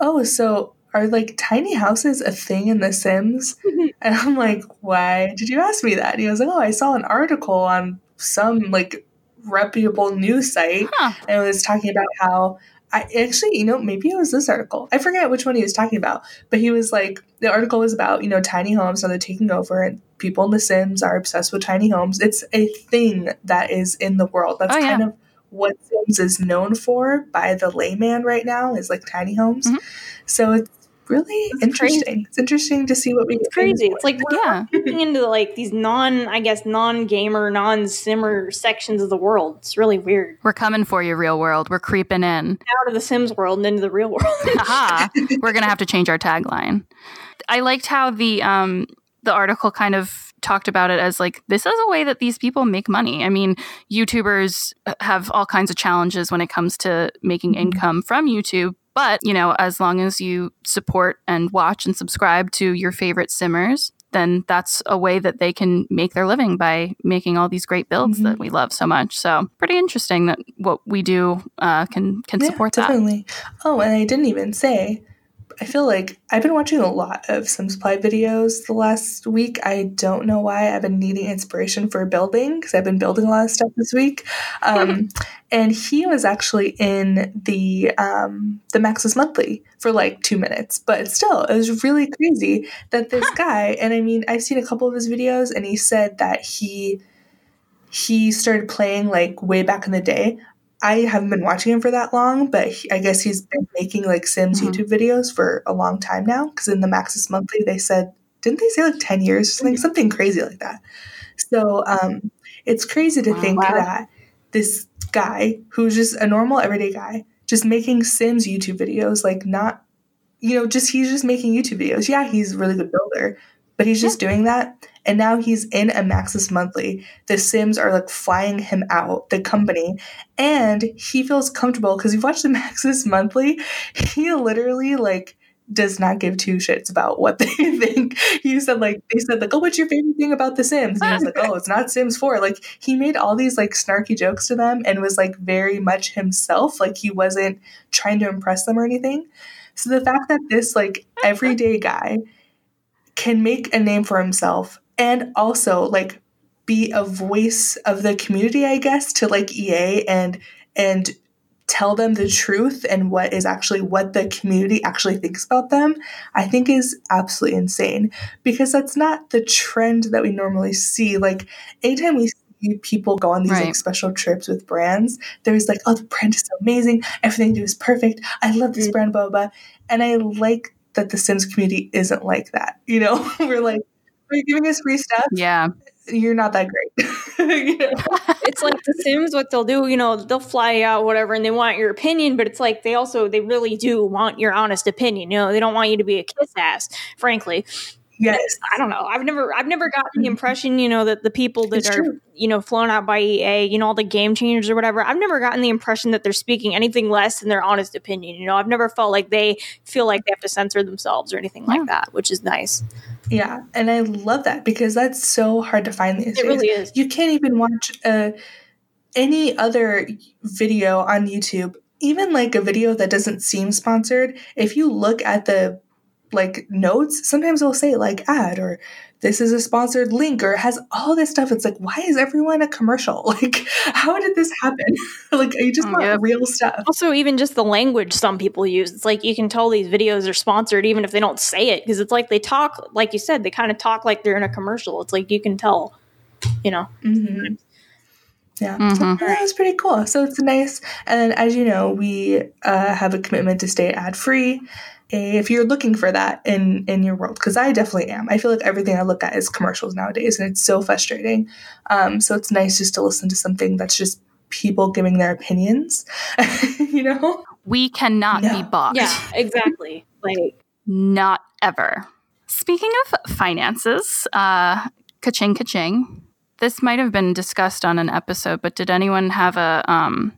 "Oh, so are like tiny houses a thing in The Sims?" (laughs) and I'm like, "Why did you ask me that?" And he was like, "Oh, I saw an article on some like reputable news site, huh. and it was talking about how I actually, you know, maybe it was this article. I forget which one he was talking about, but he was like, the article was about, you know, tiny homes and they're taking over and people in The Sims are obsessed with tiny homes. It's a thing that is in the world. That's oh, yeah. kind of what Sims is known for by the layman right now is like tiny homes. Mm-hmm. So it's really it's interesting. Crazy. It's interesting to see what we. It's crazy. It's like (laughs) yeah, getting into like these non, I guess, non-gamer, non-simmer sections of the world. It's really weird. We're coming for you, real world. We're creeping in out of the Sims world and into the real world. (laughs) Aha! (laughs) We're gonna have to change our tagline. I liked how the um the article kind of talked about it as like this is a way that these people make money. I mean, YouTubers have all kinds of challenges when it comes to making mm-hmm. income from YouTube, but, you know, as long as you support and watch and subscribe to your favorite simmers, then that's a way that they can make their living by making all these great builds Mhm. that we love so much. So pretty interesting that what we do uh, can can Yeah, support that. definitely. Oh, and I didn't even say. I feel like I've been watching a lot of Sim Supply videos the last week. I don't know why. I've been needing inspiration for building because I've been building a lot of stuff this week. (laughs) Um, and he was actually in the um, the Maxis Monthly for like two minutes, but still, it was really crazy that this guy. And I mean, I've seen a couple of his videos, and he said that he he started playing like way back in the day. I haven't been watching him for that long, but he, I guess he's been making like Sims Mhm. YouTube videos for a long time now. Because in the Maxis Monthly, they said, didn't they say like 10 years or something? Something crazy like that. So um, it's crazy to Wow. think Wow. that this guy, who's just a normal everyday guy, just making Sims YouTube videos, like not, you know, just he's just making YouTube videos. Yeah, he's a really good builder, but he's just doing that. And now he's in a Maxis Monthly. The Sims are like flying him out, the company, and he feels comfortable because you've watched the (laughs) Maxis Monthly. He literally like does not give two shits about what (laughs) they think. He said like they said like, oh, what's your favorite thing about The Sims? And he was like, oh, it's not Sims Four. Like he made all these like snarky jokes to them and was like very much himself. Like he wasn't trying to impress them or anything. So the fact that this like everyday guy can make a name for himself and also like be a voice of the community, I guess, to like EA and and tell them the truth and what is actually what the community actually thinks about them, I think is absolutely insane because that's not the trend that we normally see. Like anytime we see people go on these Right. like special trips with brands, there's like, oh, the brand is so amazing, everything they do is perfect. I love this Mm. brand, blah blah. blah. And I like that the Sims community isn't like that. You know, (laughs) we're like, are you giving us free stuff? Yeah. You're not that great. you (laughs) know? it's like The Sims. What they'll do, you know, they'll fly out, whatever, and they want your opinion. But it's like they also, they really do want your honest opinion. You know, they don't want you to be a kiss ass. Frankly, Yes. I don't know. I've never, I've never gotten the Mhm. impression, you know, that the people that It's are, true. you know, flown out by EA, you know, all the game changers or whatever. I've never gotten the impression that they're speaking anything less than their honest opinion. You know, I've never felt like they feel like they have to censor themselves or anything Yeah. like that, which is nice. Yeah, and I love that because that's so hard to find these It days. really is. You can't even watch uh, any other video on YouTube, even like a video that doesn't seem sponsored. If you look at the like notes, sometimes it'll say like ad or this is a sponsored link or it has all this stuff. It's like, why is everyone a commercial? (laughs) Like, how did this happen? (laughs) like, you just want Yep. real stuff. Also, even just the language some people use, it's like you can tell these videos are sponsored even if they don't say it because it's like they talk, like you said, they kind of talk like they're in a commercial. It's like you can tell, you know. hmm Yeah, Mhm. so that was pretty cool. So it's nice. And as you know, we uh, have a commitment to stay ad free. If you're looking for that in in your world, because I definitely am. I feel like everything I look at is commercials nowadays, and it's so frustrating. Um, so it's nice just to listen to something that's just people giving their opinions. (laughs) you know? We cannot No. be bought. Yeah, exactly. Like, Not ever. Speaking of finances, uh, ka-ching, ka-ching. This might have been discussed on an episode, but did anyone have a? Um,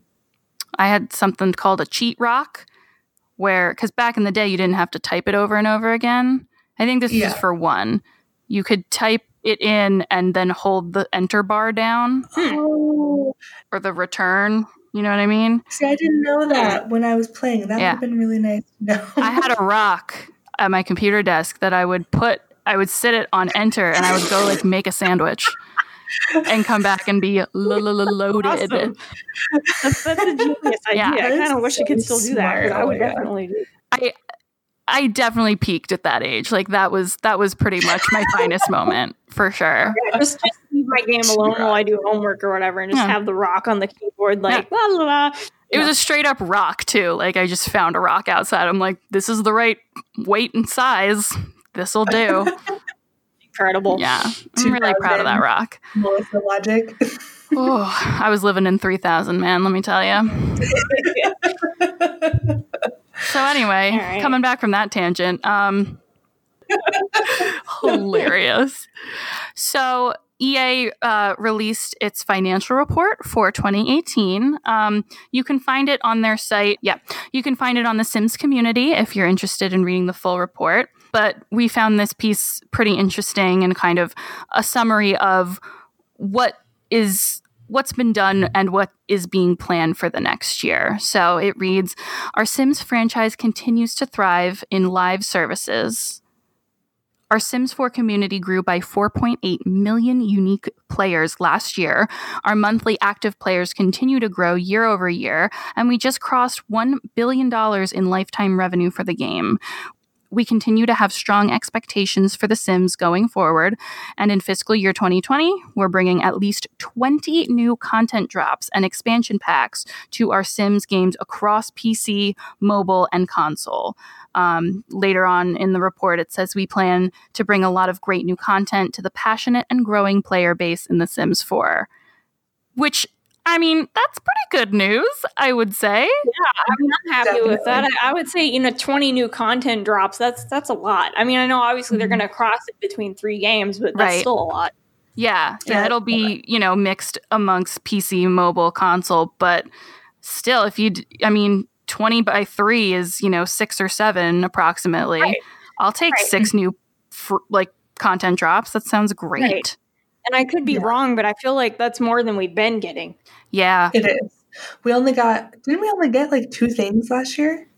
I had something called a cheat rock, where because back in the day you didn't have to type it over and over again. I think this Yeah. is for one. You could type it in and then hold the enter bar down hmm. Oh, or the return. You know what I mean? see, I didn't know that when I was playing. That Yeah. would have been really nice No. (laughs) I had a rock at my computer desk that I would put, I would sit it on enter and I would go like make a sandwich and come back and be (laughs) lo- lo- lo- loaded. awesome. that's, that's a genius (laughs) idea. Yeah. I kind of wish I could so still do that. smart. I would definitely do I, I definitely peaked at that age. Like that was that was pretty much my finest (laughs) moment for sure. Yeah, just just leave my game alone while I do homework or whatever, and just Yeah. have the rock on the keyboard, like la la la. It was a straight up rock too. Like I just found a rock outside. I'm like, this is the right weight and size. This'll do. Incredible. Yeah, I'm really proud of that 2000. rock. Melissa Logic. Oh, I was living in 3000, man. Let me tell you. So anyway, All right. coming back from that tangent, um, hilarious. So EA uh, released its financial report for 2018. Um, you can find it on their site. Yeah, you can find it on the Sims community if you're interested in reading the full report. But we found this piece pretty interesting and kind of a summary of what is what's been done and what is being planned for the next year. So it reads Our Sims franchise continues to thrive in live services. Our Sims 4 community grew by 4.8 million unique players last year. Our monthly active players continue to grow year over year, and we just crossed $1 billion in lifetime revenue for the game we continue to have strong expectations for The Sims going forward. And in fiscal year 2020, we're bringing at least 20 new content drops and expansion packs to our Sims games across PC, mobile, and console. Um, later on in the report, it says we plan to bring a lot of great new content to the passionate and growing player base in The Sims 4. Which I mean, that's pretty good news, I would say. Yeah, I mean, I'm happy Definitely. with that. I, I, would say, you know, 20 new content drops. That's that's a lot. I mean, I know obviously mm-hmm. they're going to cross it between three games, but that's right. still a lot. Yeah, yeah, it'll be you know mixed amongst PC, mobile, console, but still, if you, I mean, 20 by three is you know six or seven approximately. Right. I'll take right. six new fr- like content drops. That sounds great. Right. And I could be yeah. wrong, but I feel like that's more than we've been getting. Yeah. It is. We only got didn't we only get like two things last year?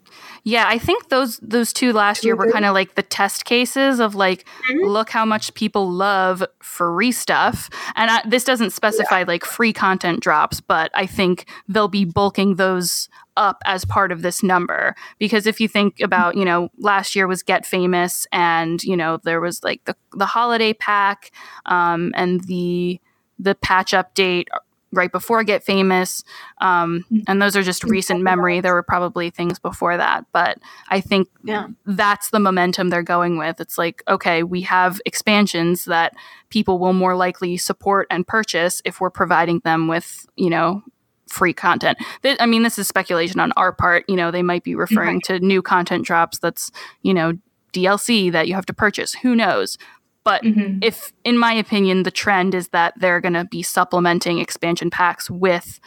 Yeah, I think those those two last two year were kind of like the test cases of like, mm-hmm. look how much people love free stuff. And I, this doesn't specify yeah. like free content drops, but I think they'll be bulking those up as part of this number because if you think about you know last year was get famous and you know there was like the the holiday pack um, and the the patch update right before Get Famous. Um, mm-hmm. and those are just recent memory. There were probably things before that, but I think yeah. that's the momentum they're going with. It's like, okay, we have expansions that people will more likely support and purchase if we're providing them with, you know, free content. I mean, this is speculation on our part. You know, they might be referring right. to new content drops that's, you know, DLC that you have to purchase. Who knows? But mm-hmm. if, in my opinion, the trend is that they're going to be supplementing expansion packs with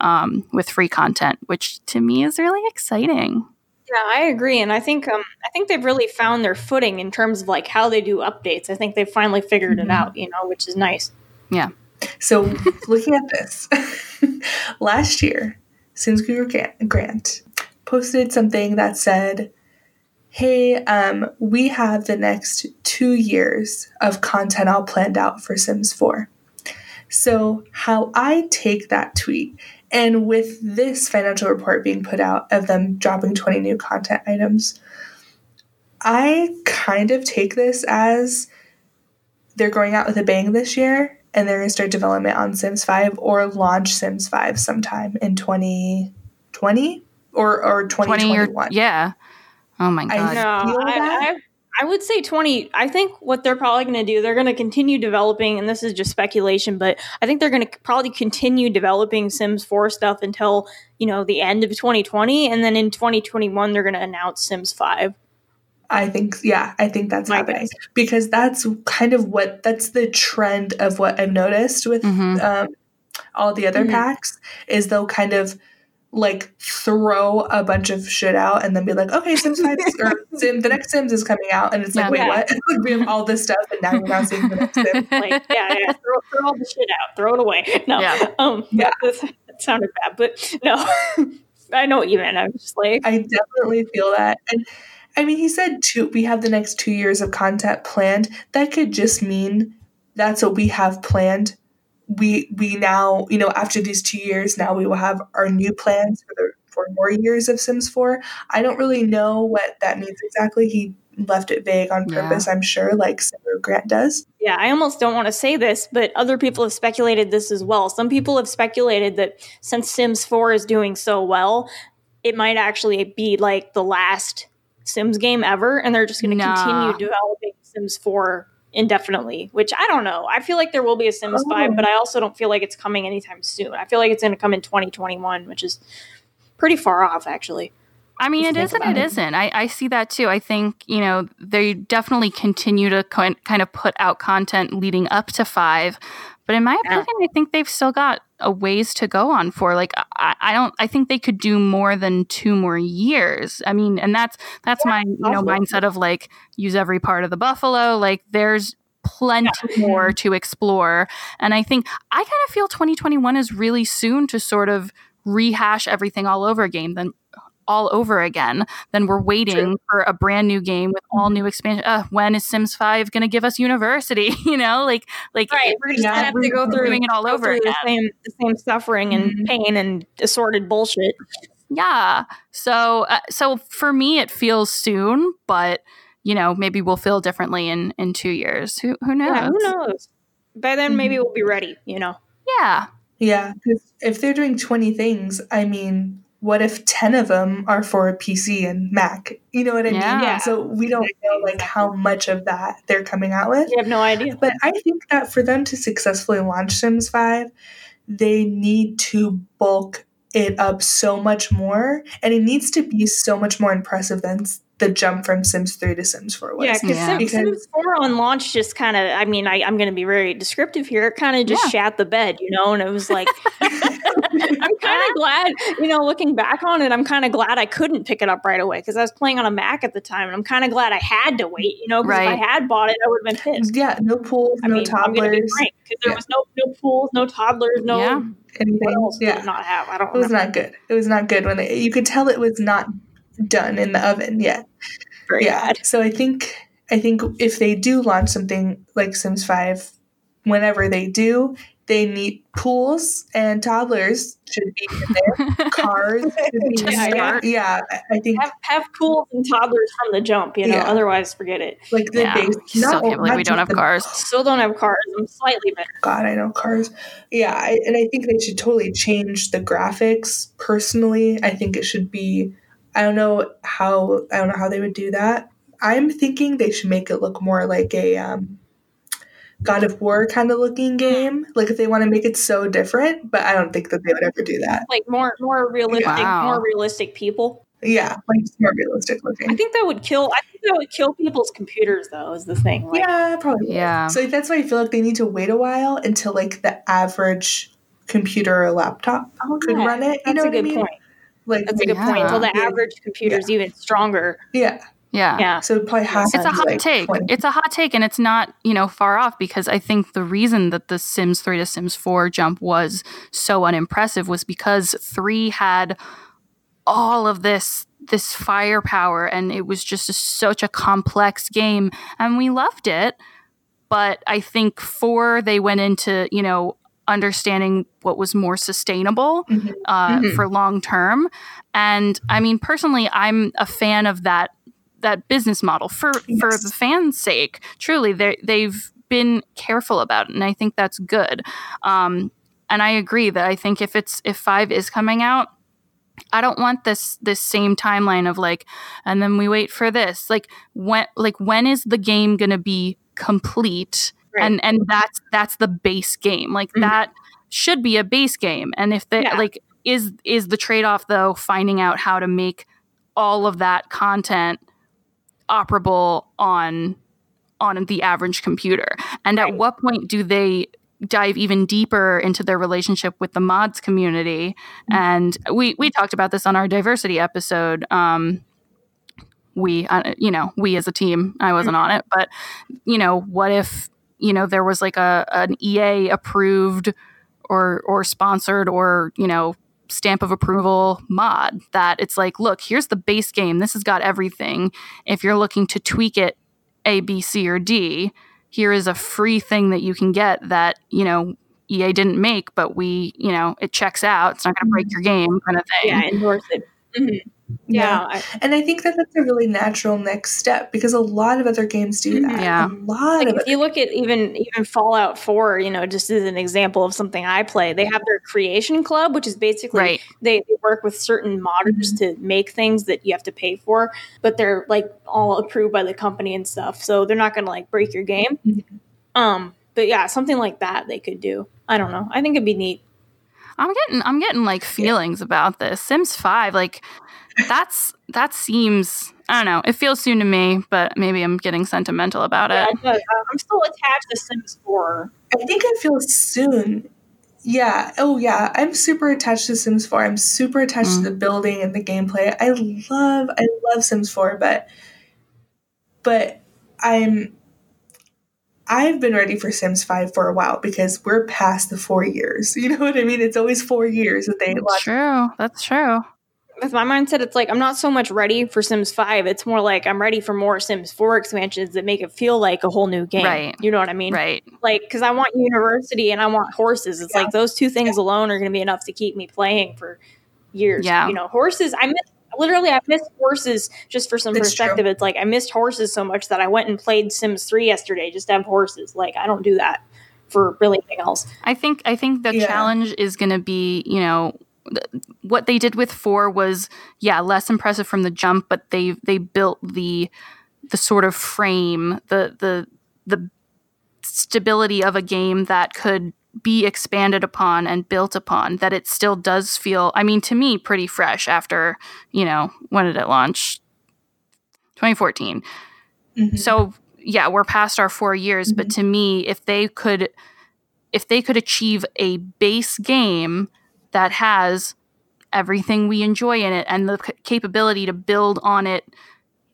um, with free content, which to me is really exciting. Yeah, I agree, and I think um, I think they've really found their footing in terms of like how they do updates. I think they've finally figured mm-hmm. it out, you know, which is nice. Yeah. So looking at this, (laughs) last year, Sims Grant posted something that said hey, um, we have the next two years of content all planned out for Sims 4. So, how I take that tweet, and with this financial report being put out of them dropping 20 new content items, I kind of take this as they're going out with a bang this year and they're going to start development on Sims 5 or launch Sims 5 sometime in 2020 or, or 2021. 20 or, yeah. Oh my god! I know. I, I, I, would say twenty. I think what they're probably going to do, they're going to continue developing, and this is just speculation, but I think they're going to probably continue developing Sims Four stuff until you know the end of 2020, and then in 2021 they're going to announce Sims Five. I think, yeah, I think that's My happening guess. because that's kind of what that's the trend of what I've noticed with mm-hmm. um, all the other mm-hmm. packs is they'll kind of like throw a bunch of shit out and then be like, okay, Sims 5 or (laughs) Sim, the next Sims is coming out. And it's like, yeah. wait, what? (laughs) we have all this stuff and now you're not seeing the next Sim. (laughs) Like, yeah, yeah, throw, throw, all the shit out, throw it away. No, yeah. um, yeah. That, that sounded bad, but no, I know what you meant. I'm just like, I definitely feel that. And I mean, he said two, we have the next two years of content planned. That could just mean that's what we have planned we we now you know after these two years now we will have our new plans for the for more years of Sims 4. I don't really know what that means exactly. He left it vague on purpose, yeah. I'm sure, like Senator Grant does. Yeah, I almost don't want to say this, but other people have speculated this as well. Some people have speculated that since Sims 4 is doing so well, it might actually be like the last Sims game ever, and they're just going to nah. continue developing Sims 4 indefinitely, which I don't know. I feel like there will be a Sims oh. 5, but I also don't feel like it's coming anytime soon. I feel like it's going to come in 2021, which is pretty far off, actually. I mean, it isn't. It, it isn't. I, I see that too. I think, you know, they definitely continue to kind of put out content leading up to five. But in my yeah. opinion, I think they've still got a ways to go on four. Like, I, I, don't, I think they could do more than two more years. I mean, and that's, that's yeah, my, you know, mindset of like use every part of the buffalo. Like, there's, plenty yeah. more to explore. And I think I kind of feel 2021 is really soon to sort of rehash everything all over again. Then all over again, then we're waiting True. for a brand new game with all new expansion. Uh, when is Sims Five going to give us University? (laughs) you know, like like right. we're just gonna have to go through doing it all over again. The same the same suffering and mm-hmm. pain and assorted bullshit. Yeah. So uh, so for me, it feels soon, but you know, maybe we'll feel differently in in two years. Who who knows? Yeah, who knows? By then, mm-hmm. maybe we'll be ready. You know. Yeah. Yeah, because if they're doing twenty things, I mean, what if 10 of them are for a PC and Mac? You know what I yeah. mean? Yeah. So we don't know like how much of that they're coming out with. You have no idea. But I think that for them to successfully launch Sims 5, they need to bulk it up so much more and it needs to be so much more impressive than the jump from Sims 3 to Sims 4 was. Yeah, yeah. Sims, Sims 4 on launch just kind of, I mean, I, am going to be very descriptive here. It kind of just yeah. shat the bed, you know, and it was like, (laughs) I'm kind of (laughs) glad, you know, looking back on it, I'm kind of glad I couldn't pick it up right away because I was playing on a Mac at the time, and I'm kind of glad I had to wait, you know, because right. if I had bought it, I would have been pissed. Yeah, no pools, I no mean, toddlers. because there yeah. was no no pools, no toddlers, no yeah. anything. else yeah. did not have? I don't. It was not good. It was not good when they, you could tell it was not done in the oven yet. Very yeah. Bad. So I think I think if they do launch something like Sims Five, whenever they do, they need pools and toddlers should be in there. (laughs) Cars should be (laughs) in there. Yeah, I think have, have, pools and toddlers from the jump. You know, yeah. otherwise forget it. Like the yeah. base. Still can't believe we don't have the, cars. (gasps) Still don't have cars. I'm slightly better. God, I know cars. Yeah, I, and I think they should totally change the graphics. Personally, I think it should be. I don't know how. I don't know how they would do that. I'm thinking they should make it look more like a um, God of War kind of looking game. Like if they want to make it so different, but I don't think that they would ever do that. Like more more realistic, wow. more realistic people. Yeah, like more realistic looking. I think that would kill. I think that would kill people's computers, though. Is the thing? Like, yeah, probably. Yeah. So that's why I feel like they need to wait a while until like the average computer or laptop oh, could yeah. run it. You that's know a good I mean? point. Like that's a good yeah. point. Until the average computer is yeah. even stronger. Yeah. Yeah. Yeah. So it probably has It's a hot like take. 20. It's a hot take and it's not, you know, far off because I think the reason that the Sims 3 to Sims 4 jump was so unimpressive was because 3 had all of this this firepower and it was just a, such a complex game and we loved it. But I think 4 they went into, you know, understanding what was more sustainable mm-hmm. Uh, mm-hmm. for long term. And I mean, personally, I'm a fan of that that business model for yes. for the fans' sake. Truly, they they've been careful about it, and I think that's good. Um, and I agree that I think if it's if five is coming out, I don't want this this same timeline of like, and then we wait for this. Like when like when is the game gonna be complete? Right. And and that's that's the base game. Like mm-hmm. that should be a base game. And if they yeah. like is is the trade off though finding out how to make all of that content operable on on the average computer and right. at what point do they dive even deeper into their relationship with the mods community mm-hmm. and we we talked about this on our diversity episode um we uh, you know we as a team i wasn't mm-hmm. on it but you know what if you know there was like a an ea approved or or sponsored or you know stamp of approval mod that it's like, look, here's the base game. This has got everything. If you're looking to tweak it A, B, C, or D, here is a free thing that you can get that, you know, EA didn't make, but we, you know, it checks out. It's not going to break your game kind of thing. Yeah, endorse it. Mm-hmm. Yeah. yeah. And I think that that's a really natural next step because a lot of other games do that. Yeah. A lot like of If you look at even even Fallout 4, you know, just as an example of something I play, they have their creation club, which is basically right. they, they work with certain modders mm-hmm. to make things that you have to pay for, but they're like all approved by the company and stuff. So they're not gonna like break your game. Mm-hmm. Um, but yeah, something like that they could do. I don't know. I think it'd be neat. I'm getting I'm getting like feelings yeah. about this. Sims 5 like that's that seems I don't know. It feels soon to me, but maybe I'm getting sentimental about yeah, it. it I'm still attached to Sims 4. I think it feels soon. Yeah. Oh, yeah. I'm super attached to Sims 4. I'm super attached mm. to the building and the gameplay. I love, I love Sims 4, but, but I'm, I've been ready for Sims 5 for a while because we're past the four years. (laughs) You know what I mean? It's always four years that they. That's true. That's true with my mindset, it's like I'm not so much ready for Sims 5. It's more like I'm ready for more Sims 4 expansions that make it feel like a whole new game. Right. You know what I mean? Right. Like, because I want university and I want horses. It's yeah. like those two things yeah. alone are going to be enough to keep me playing for years. Yeah. You know, horses, I miss, literally, I missed horses just for some it's perspective. True. It's like I missed horses so much that I went and played Sims 3 yesterday just to have horses. Like, I don't do that for really anything else. I think, I think the yeah. challenge is going to be, you know, what they did with four was yeah less impressive from the jump, but they they built the the sort of frame the the the stability of a game that could be expanded upon and built upon that it still does feel i mean to me pretty fresh after you know when did it launch 2014 mm-hmm. so yeah we're past our four years mm-hmm. but to me if they could if they could achieve a base game that has everything we enjoy in it and the c- capability to build on it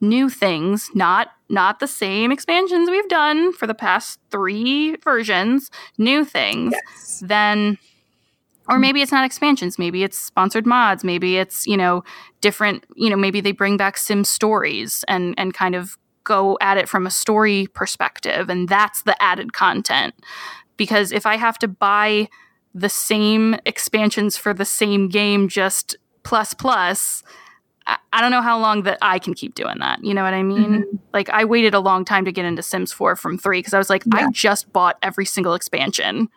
new things not not the same expansions we've done for the past 3 versions new things yes. then or maybe it's not expansions. Maybe it's sponsored mods. Maybe it's you know different you know maybe they bring back sim stories and and kind of go at it from a story perspective and that's the added content. Because if i have to buy the same expansions for the same game, just plus plus. I, I don't know how long that I can keep doing that. You know what I mean? Mm-hmm. Like I waited a long time to get into Sims 4 from 3 because I was like, yeah. I just bought every single expansion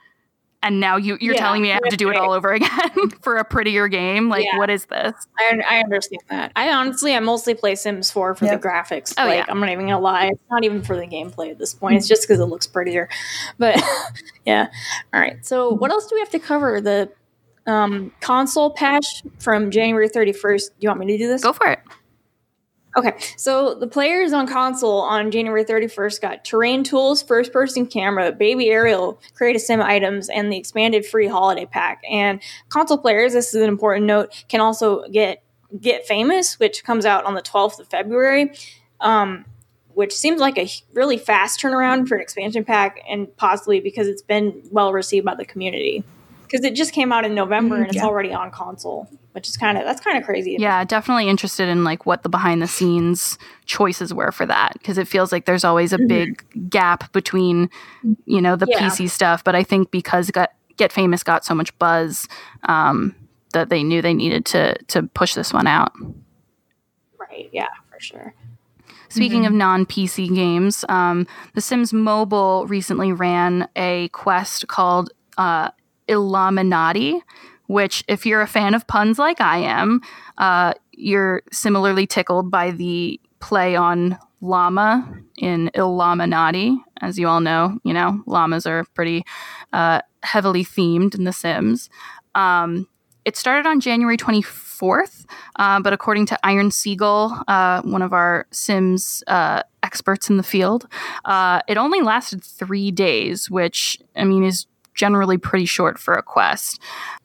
and now you, you're yeah, telling me I have to do it all over (laughs) again for a prettier game. Like, yeah. what is this? I, I understand that. I honestly, I mostly play Sims 4 for yep. the graphics. Oh, like, yeah. I'm not even gonna lie. It's not even for the gameplay at this point. It's just because it looks prettier. But (laughs) yeah. All right. So, what else do we have to cover? The um, console patch from January 31st. Do you want me to do this? Go for it. Okay, so the players on console on January 31st got terrain tools, first person camera, baby aerial, create sim items, and the expanded free holiday pack. And console players, this is an important note, can also get Get Famous, which comes out on the 12th of February, um, which seems like a really fast turnaround for an expansion pack, and possibly because it's been well received by the community because it just came out in November mm, and it's yeah. already on console, which is kind of that's kind of crazy. Yeah, definitely interested in like what the behind the scenes choices were for that because it feels like there's always a mm-hmm. big gap between you know the yeah. PC stuff, but I think because got, Get Famous got so much buzz um, that they knew they needed to to push this one out. Right. Yeah, for sure. Speaking mm-hmm. of non PC games, um, The Sims Mobile recently ran a quest called uh, Illuminati, which, if you're a fan of puns like I am, uh, you're similarly tickled by the play on llama in Illuminati. As you all know, you know, llamas are pretty uh, heavily themed in The Sims. Um, it started on January 24th, uh, but according to Iron Seagull, uh, one of our Sims uh, experts in the field, uh, it only lasted three days, which I mean is generally pretty short for a quest.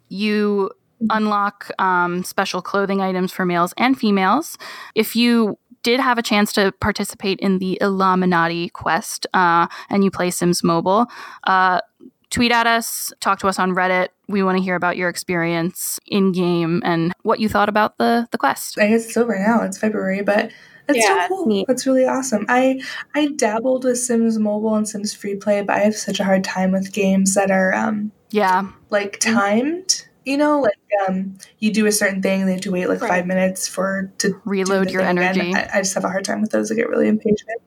You unlock um, special clothing items for males and females. If you did have a chance to participate in the Illuminati quest uh, and you play Sims Mobile, uh, tweet at us, talk to us on Reddit. We want to hear about your experience in game and what you thought about the the quest. I guess it's over now. It's February, but that's yeah, so cool. That's really awesome. I I dabbled with Sims Mobile and Sims Free Play, but I have such a hard time with games that are um yeah like timed. You know, like um, you do a certain thing, and they have to wait like right. five minutes for to reload your energy. I, I, just have a hard time with those. I get really impatient.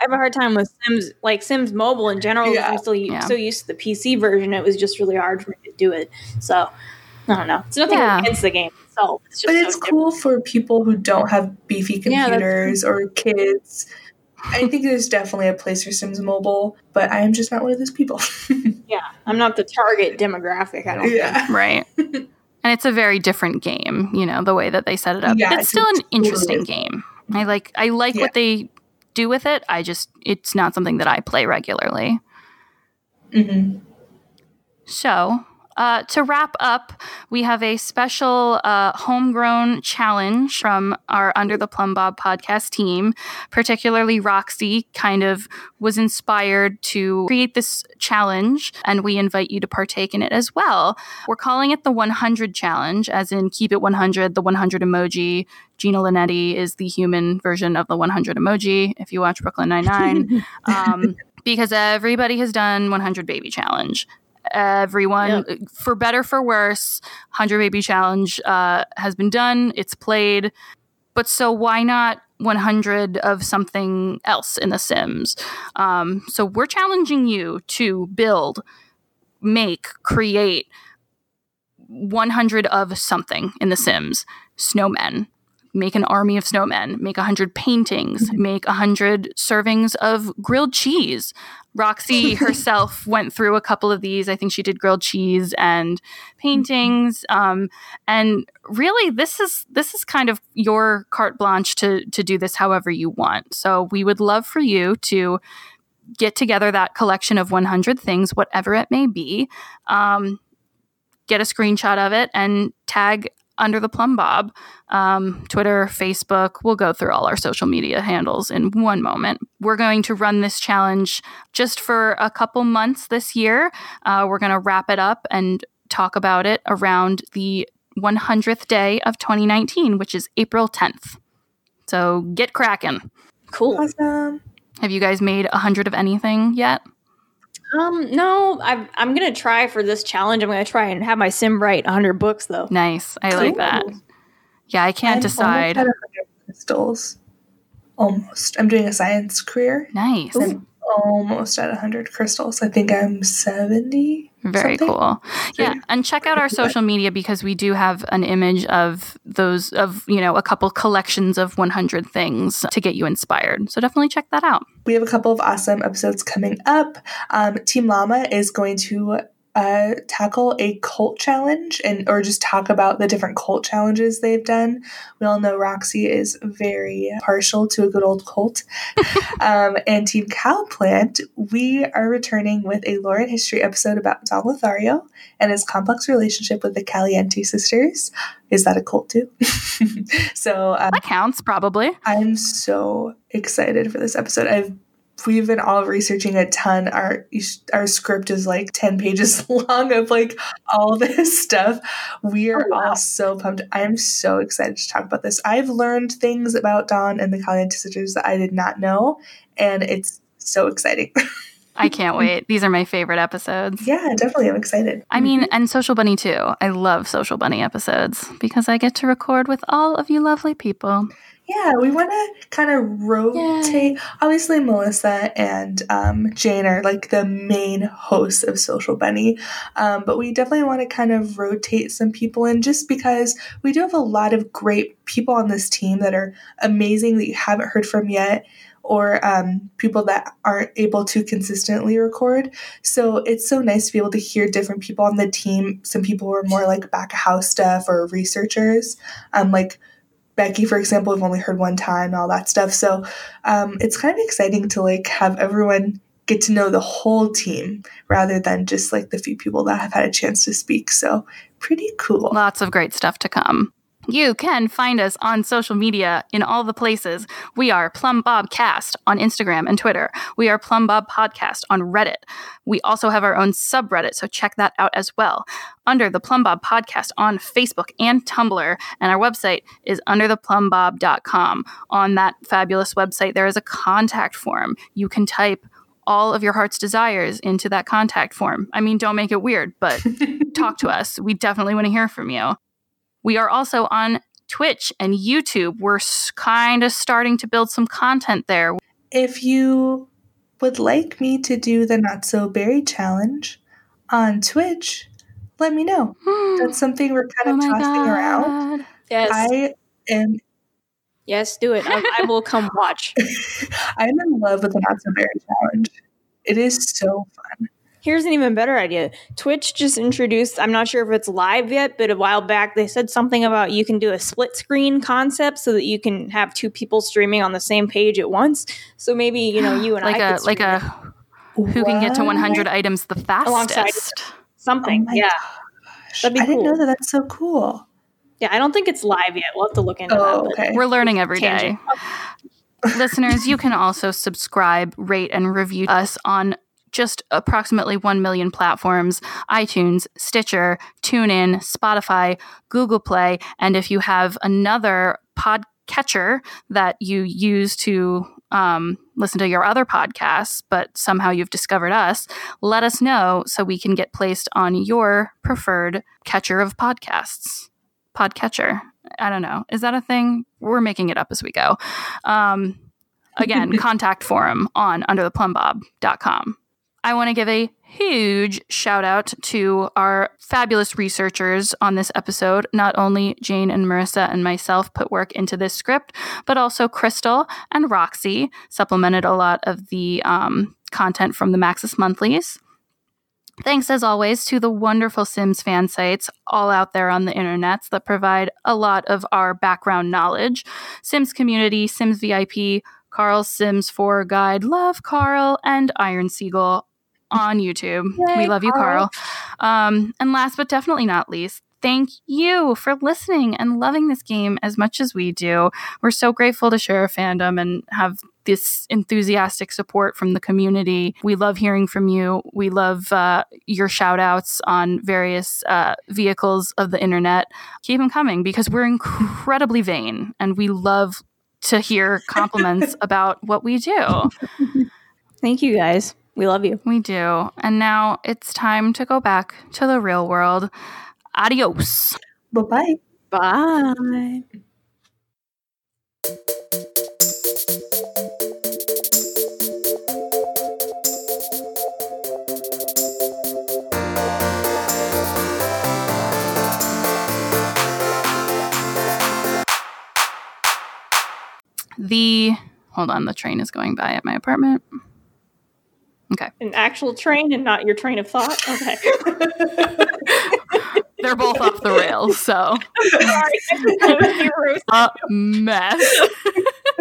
I have a hard time with Sims, like Sims Mobile in general. Yeah. I'm still yeah. so used to the PC version; it was just really hard for me to do it. So I don't know. It's nothing yeah. against the game itself. It's but it's so cool for people who don't have beefy computers yeah, or kids I think there's definitely a place for Sims Mobile, but I am just not one of those people. (laughs) yeah, I'm not the target demographic. I don't. yeah. Think. Right. (laughs) and it's a very different game, you know, the way that they set it up. Yeah, it's it's still an totally interesting different. game. I like I like Yeah. what they do with it. I just it's not something that I play regularly. hmm So, uh, to wrap up, we have a special uh, homegrown challenge from our Under the Plumb Bob podcast team. Particularly, Roxy kind of was inspired to create this challenge, and we invite you to partake in it as well. We're calling it the 100 challenge, as in keep it 100, the 100 emoji. Gina Linetti is the human version of the 100 emoji. If you watch Brooklyn Nine-Nine, (laughs) um, because everybody has done 100 baby challenge. Everyone for better for worse 100 baby challenge uh, has been done. It's played. But so why not 100 of something else in the sims? Um, so we're challenging you to build make create 100 of something in the sims. Snowmen make an army of snowmen make 100 paintings make 100 servings of grilled cheese. Roxy (laughs) herself went through a couple of these. I think she did grilled cheese and paintings um, and really this is this is kind of your carte blanche to to do this however you want. So we would love for you to get together that collection of 100 things whatever it may be um, get a screenshot of it and tag Under the Plumb Bob. Um, twitter facebook we'll go through all our social media handles in one moment. We're going to run this challenge just for a couple months this year. Uh, we're going to wrap it up and talk about it around the 100th day of 2019 which is april 10th so get cracking. Cool. Awesome. have you guys made a hundred of anything yet Um, no, I'm I'm gonna try for this challenge. I'm gonna try and have my sim write 100 books though. nice i like Cool. that yeah i can't I'm decide Almost at 100 crystals. Almost. I'm doing a science career. nice I'm almost at 100 crystals. I think I'm 70. Very something. cool. Yeah, and check out our social media because we do have an image of those of, you know, a couple collections of 100 things to get you inspired. So definitely check that out. We have a couple of awesome episodes coming up. Um, Team Llama is going to uh, tackle a cult challenge and or just talk about the different cult challenges they've done. We all know Roxy is very partial to a good old cult. (laughs) um, and Team Cowplant, we are returning with a lore and history episode about Don Lothario and his complex relationship with the Caliente sisters. Is that a cult too? (laughs) so um, That counts probably. I'm so excited for this episode. I've we've been all researching a ton. Our our script is like ten pages (laughs) long of like all this stuff. We are Oh, wow. all so pumped. I am so excited to talk about this. I've learned things about Don and the Caliente sisters that I did not know, and it's so exciting. (laughs) I can't wait. These are my favorite episodes. yeah, definitely. I'm excited. I mean, and Social Bunny too. I love Social Bunny episodes because I get to record with all of you lovely people. Yeah, we want to kind of rotate. Obviously, Melissa and um, Jane are like the main hosts of Social Bunny, um, but we definitely want to kind of rotate some people in just because we do have a lot of great people on this team that are amazing that you haven't heard from yet. Or um, people that aren't able to consistently record. So it's so nice to be able to hear different people on the team. Some people are more like back of house stuff or researchers. Um, like Becky, for example, I've only heard one time, all that stuff. So um, it's kind of exciting to like have everyone get to know the whole team rather than just like the few people that have had a chance to speak. So pretty cool. Lots of great stuff to come. You can find us on social media in all the places. We are Plumb Bob Cast on Instagram and Twitter. We are Plumb Bob Podcast on Reddit. We also have our own subreddit, so check that out as well. Under the Plumb Bob Podcast on Facebook and Tumblr, and our website is undertheplumbob.com. On that fabulous website, there is a contact form. You can type all of your heart's desires into that contact form. I mean, don't make it weird, but (laughs) talk to us. We definitely want to hear from you. We are also on Twitch and YouTube. We're kind of starting to build some content there. If you would like me to do the Not So Berry challenge on Twitch, let me know. (gasps) That's something we're kind oh of my tossing around. Yes. I am Yes, do it. I, I will come watch. (laughs) I'm in love with the Not So Berry Challenge. It is so fun. Here's an even better idea. Twitch just introduced, I'm not sure if it's live yet, but a while back they said something about you can do a split screen concept so that you can have two people streaming on the same page at once. So maybe, you know, you and like I a could like a it who can get to 100 items the Alongside- fastest. something. Oh yeah. gosh. That'd be I didn't know that. That's so cool. Yeah, I don't think it's live yet. We'll have to look into Oh, that. okay. We're learning every day. Tangent. Listeners, you can also subscribe, rate, and review us on just approximately 1 million platforms iTunes, Stitcher, TuneIn, Spotify, Google Play. And if you have another podcatcher that you use to um, listen to your other podcasts, but somehow you've discovered us, let us know so we can get placed on your preferred catcher of podcasts. Podcatcher. I don't know. Is that a thing? We're making it up as we go. Um, again, (laughs) contact forum on undertheplumbob.com. I want to give a huge shout out to our fabulous researchers on this episode. Not only Jane and Marissa and myself put work into this script, but also Crystal and Roxy supplemented a lot of the um, content from the Maxis Monthlies. Thanks, as always, to the wonderful Sims fan sites all out there on the internets that provide a lot of our background knowledge. Sims Community, Sims VIP, Carl Sims 4 Guide, Love Carl, and Iron Seagull on YouTube. Yay, we love you, Carl. Carl. Um, and last but definitely not least, thank you for listening and loving this game as much as we do. We're so grateful to share a fandom and have this enthusiastic support from the community. We love hearing from you. We love uh, your shout outs on various uh, vehicles of the internet. Keep them coming because we're incredibly vain and we love to hear compliments (laughs) about what we do. Thank you guys. We love you. We do. And now it's time to go back to the real world. Adios. Bye bye. Bye. The hold on, the train is going by at my apartment. An actual train and not your train of thought. Okay. (laughs) They're both off the rails, so (laughs) Sorry. That was your roast. a mess. (laughs)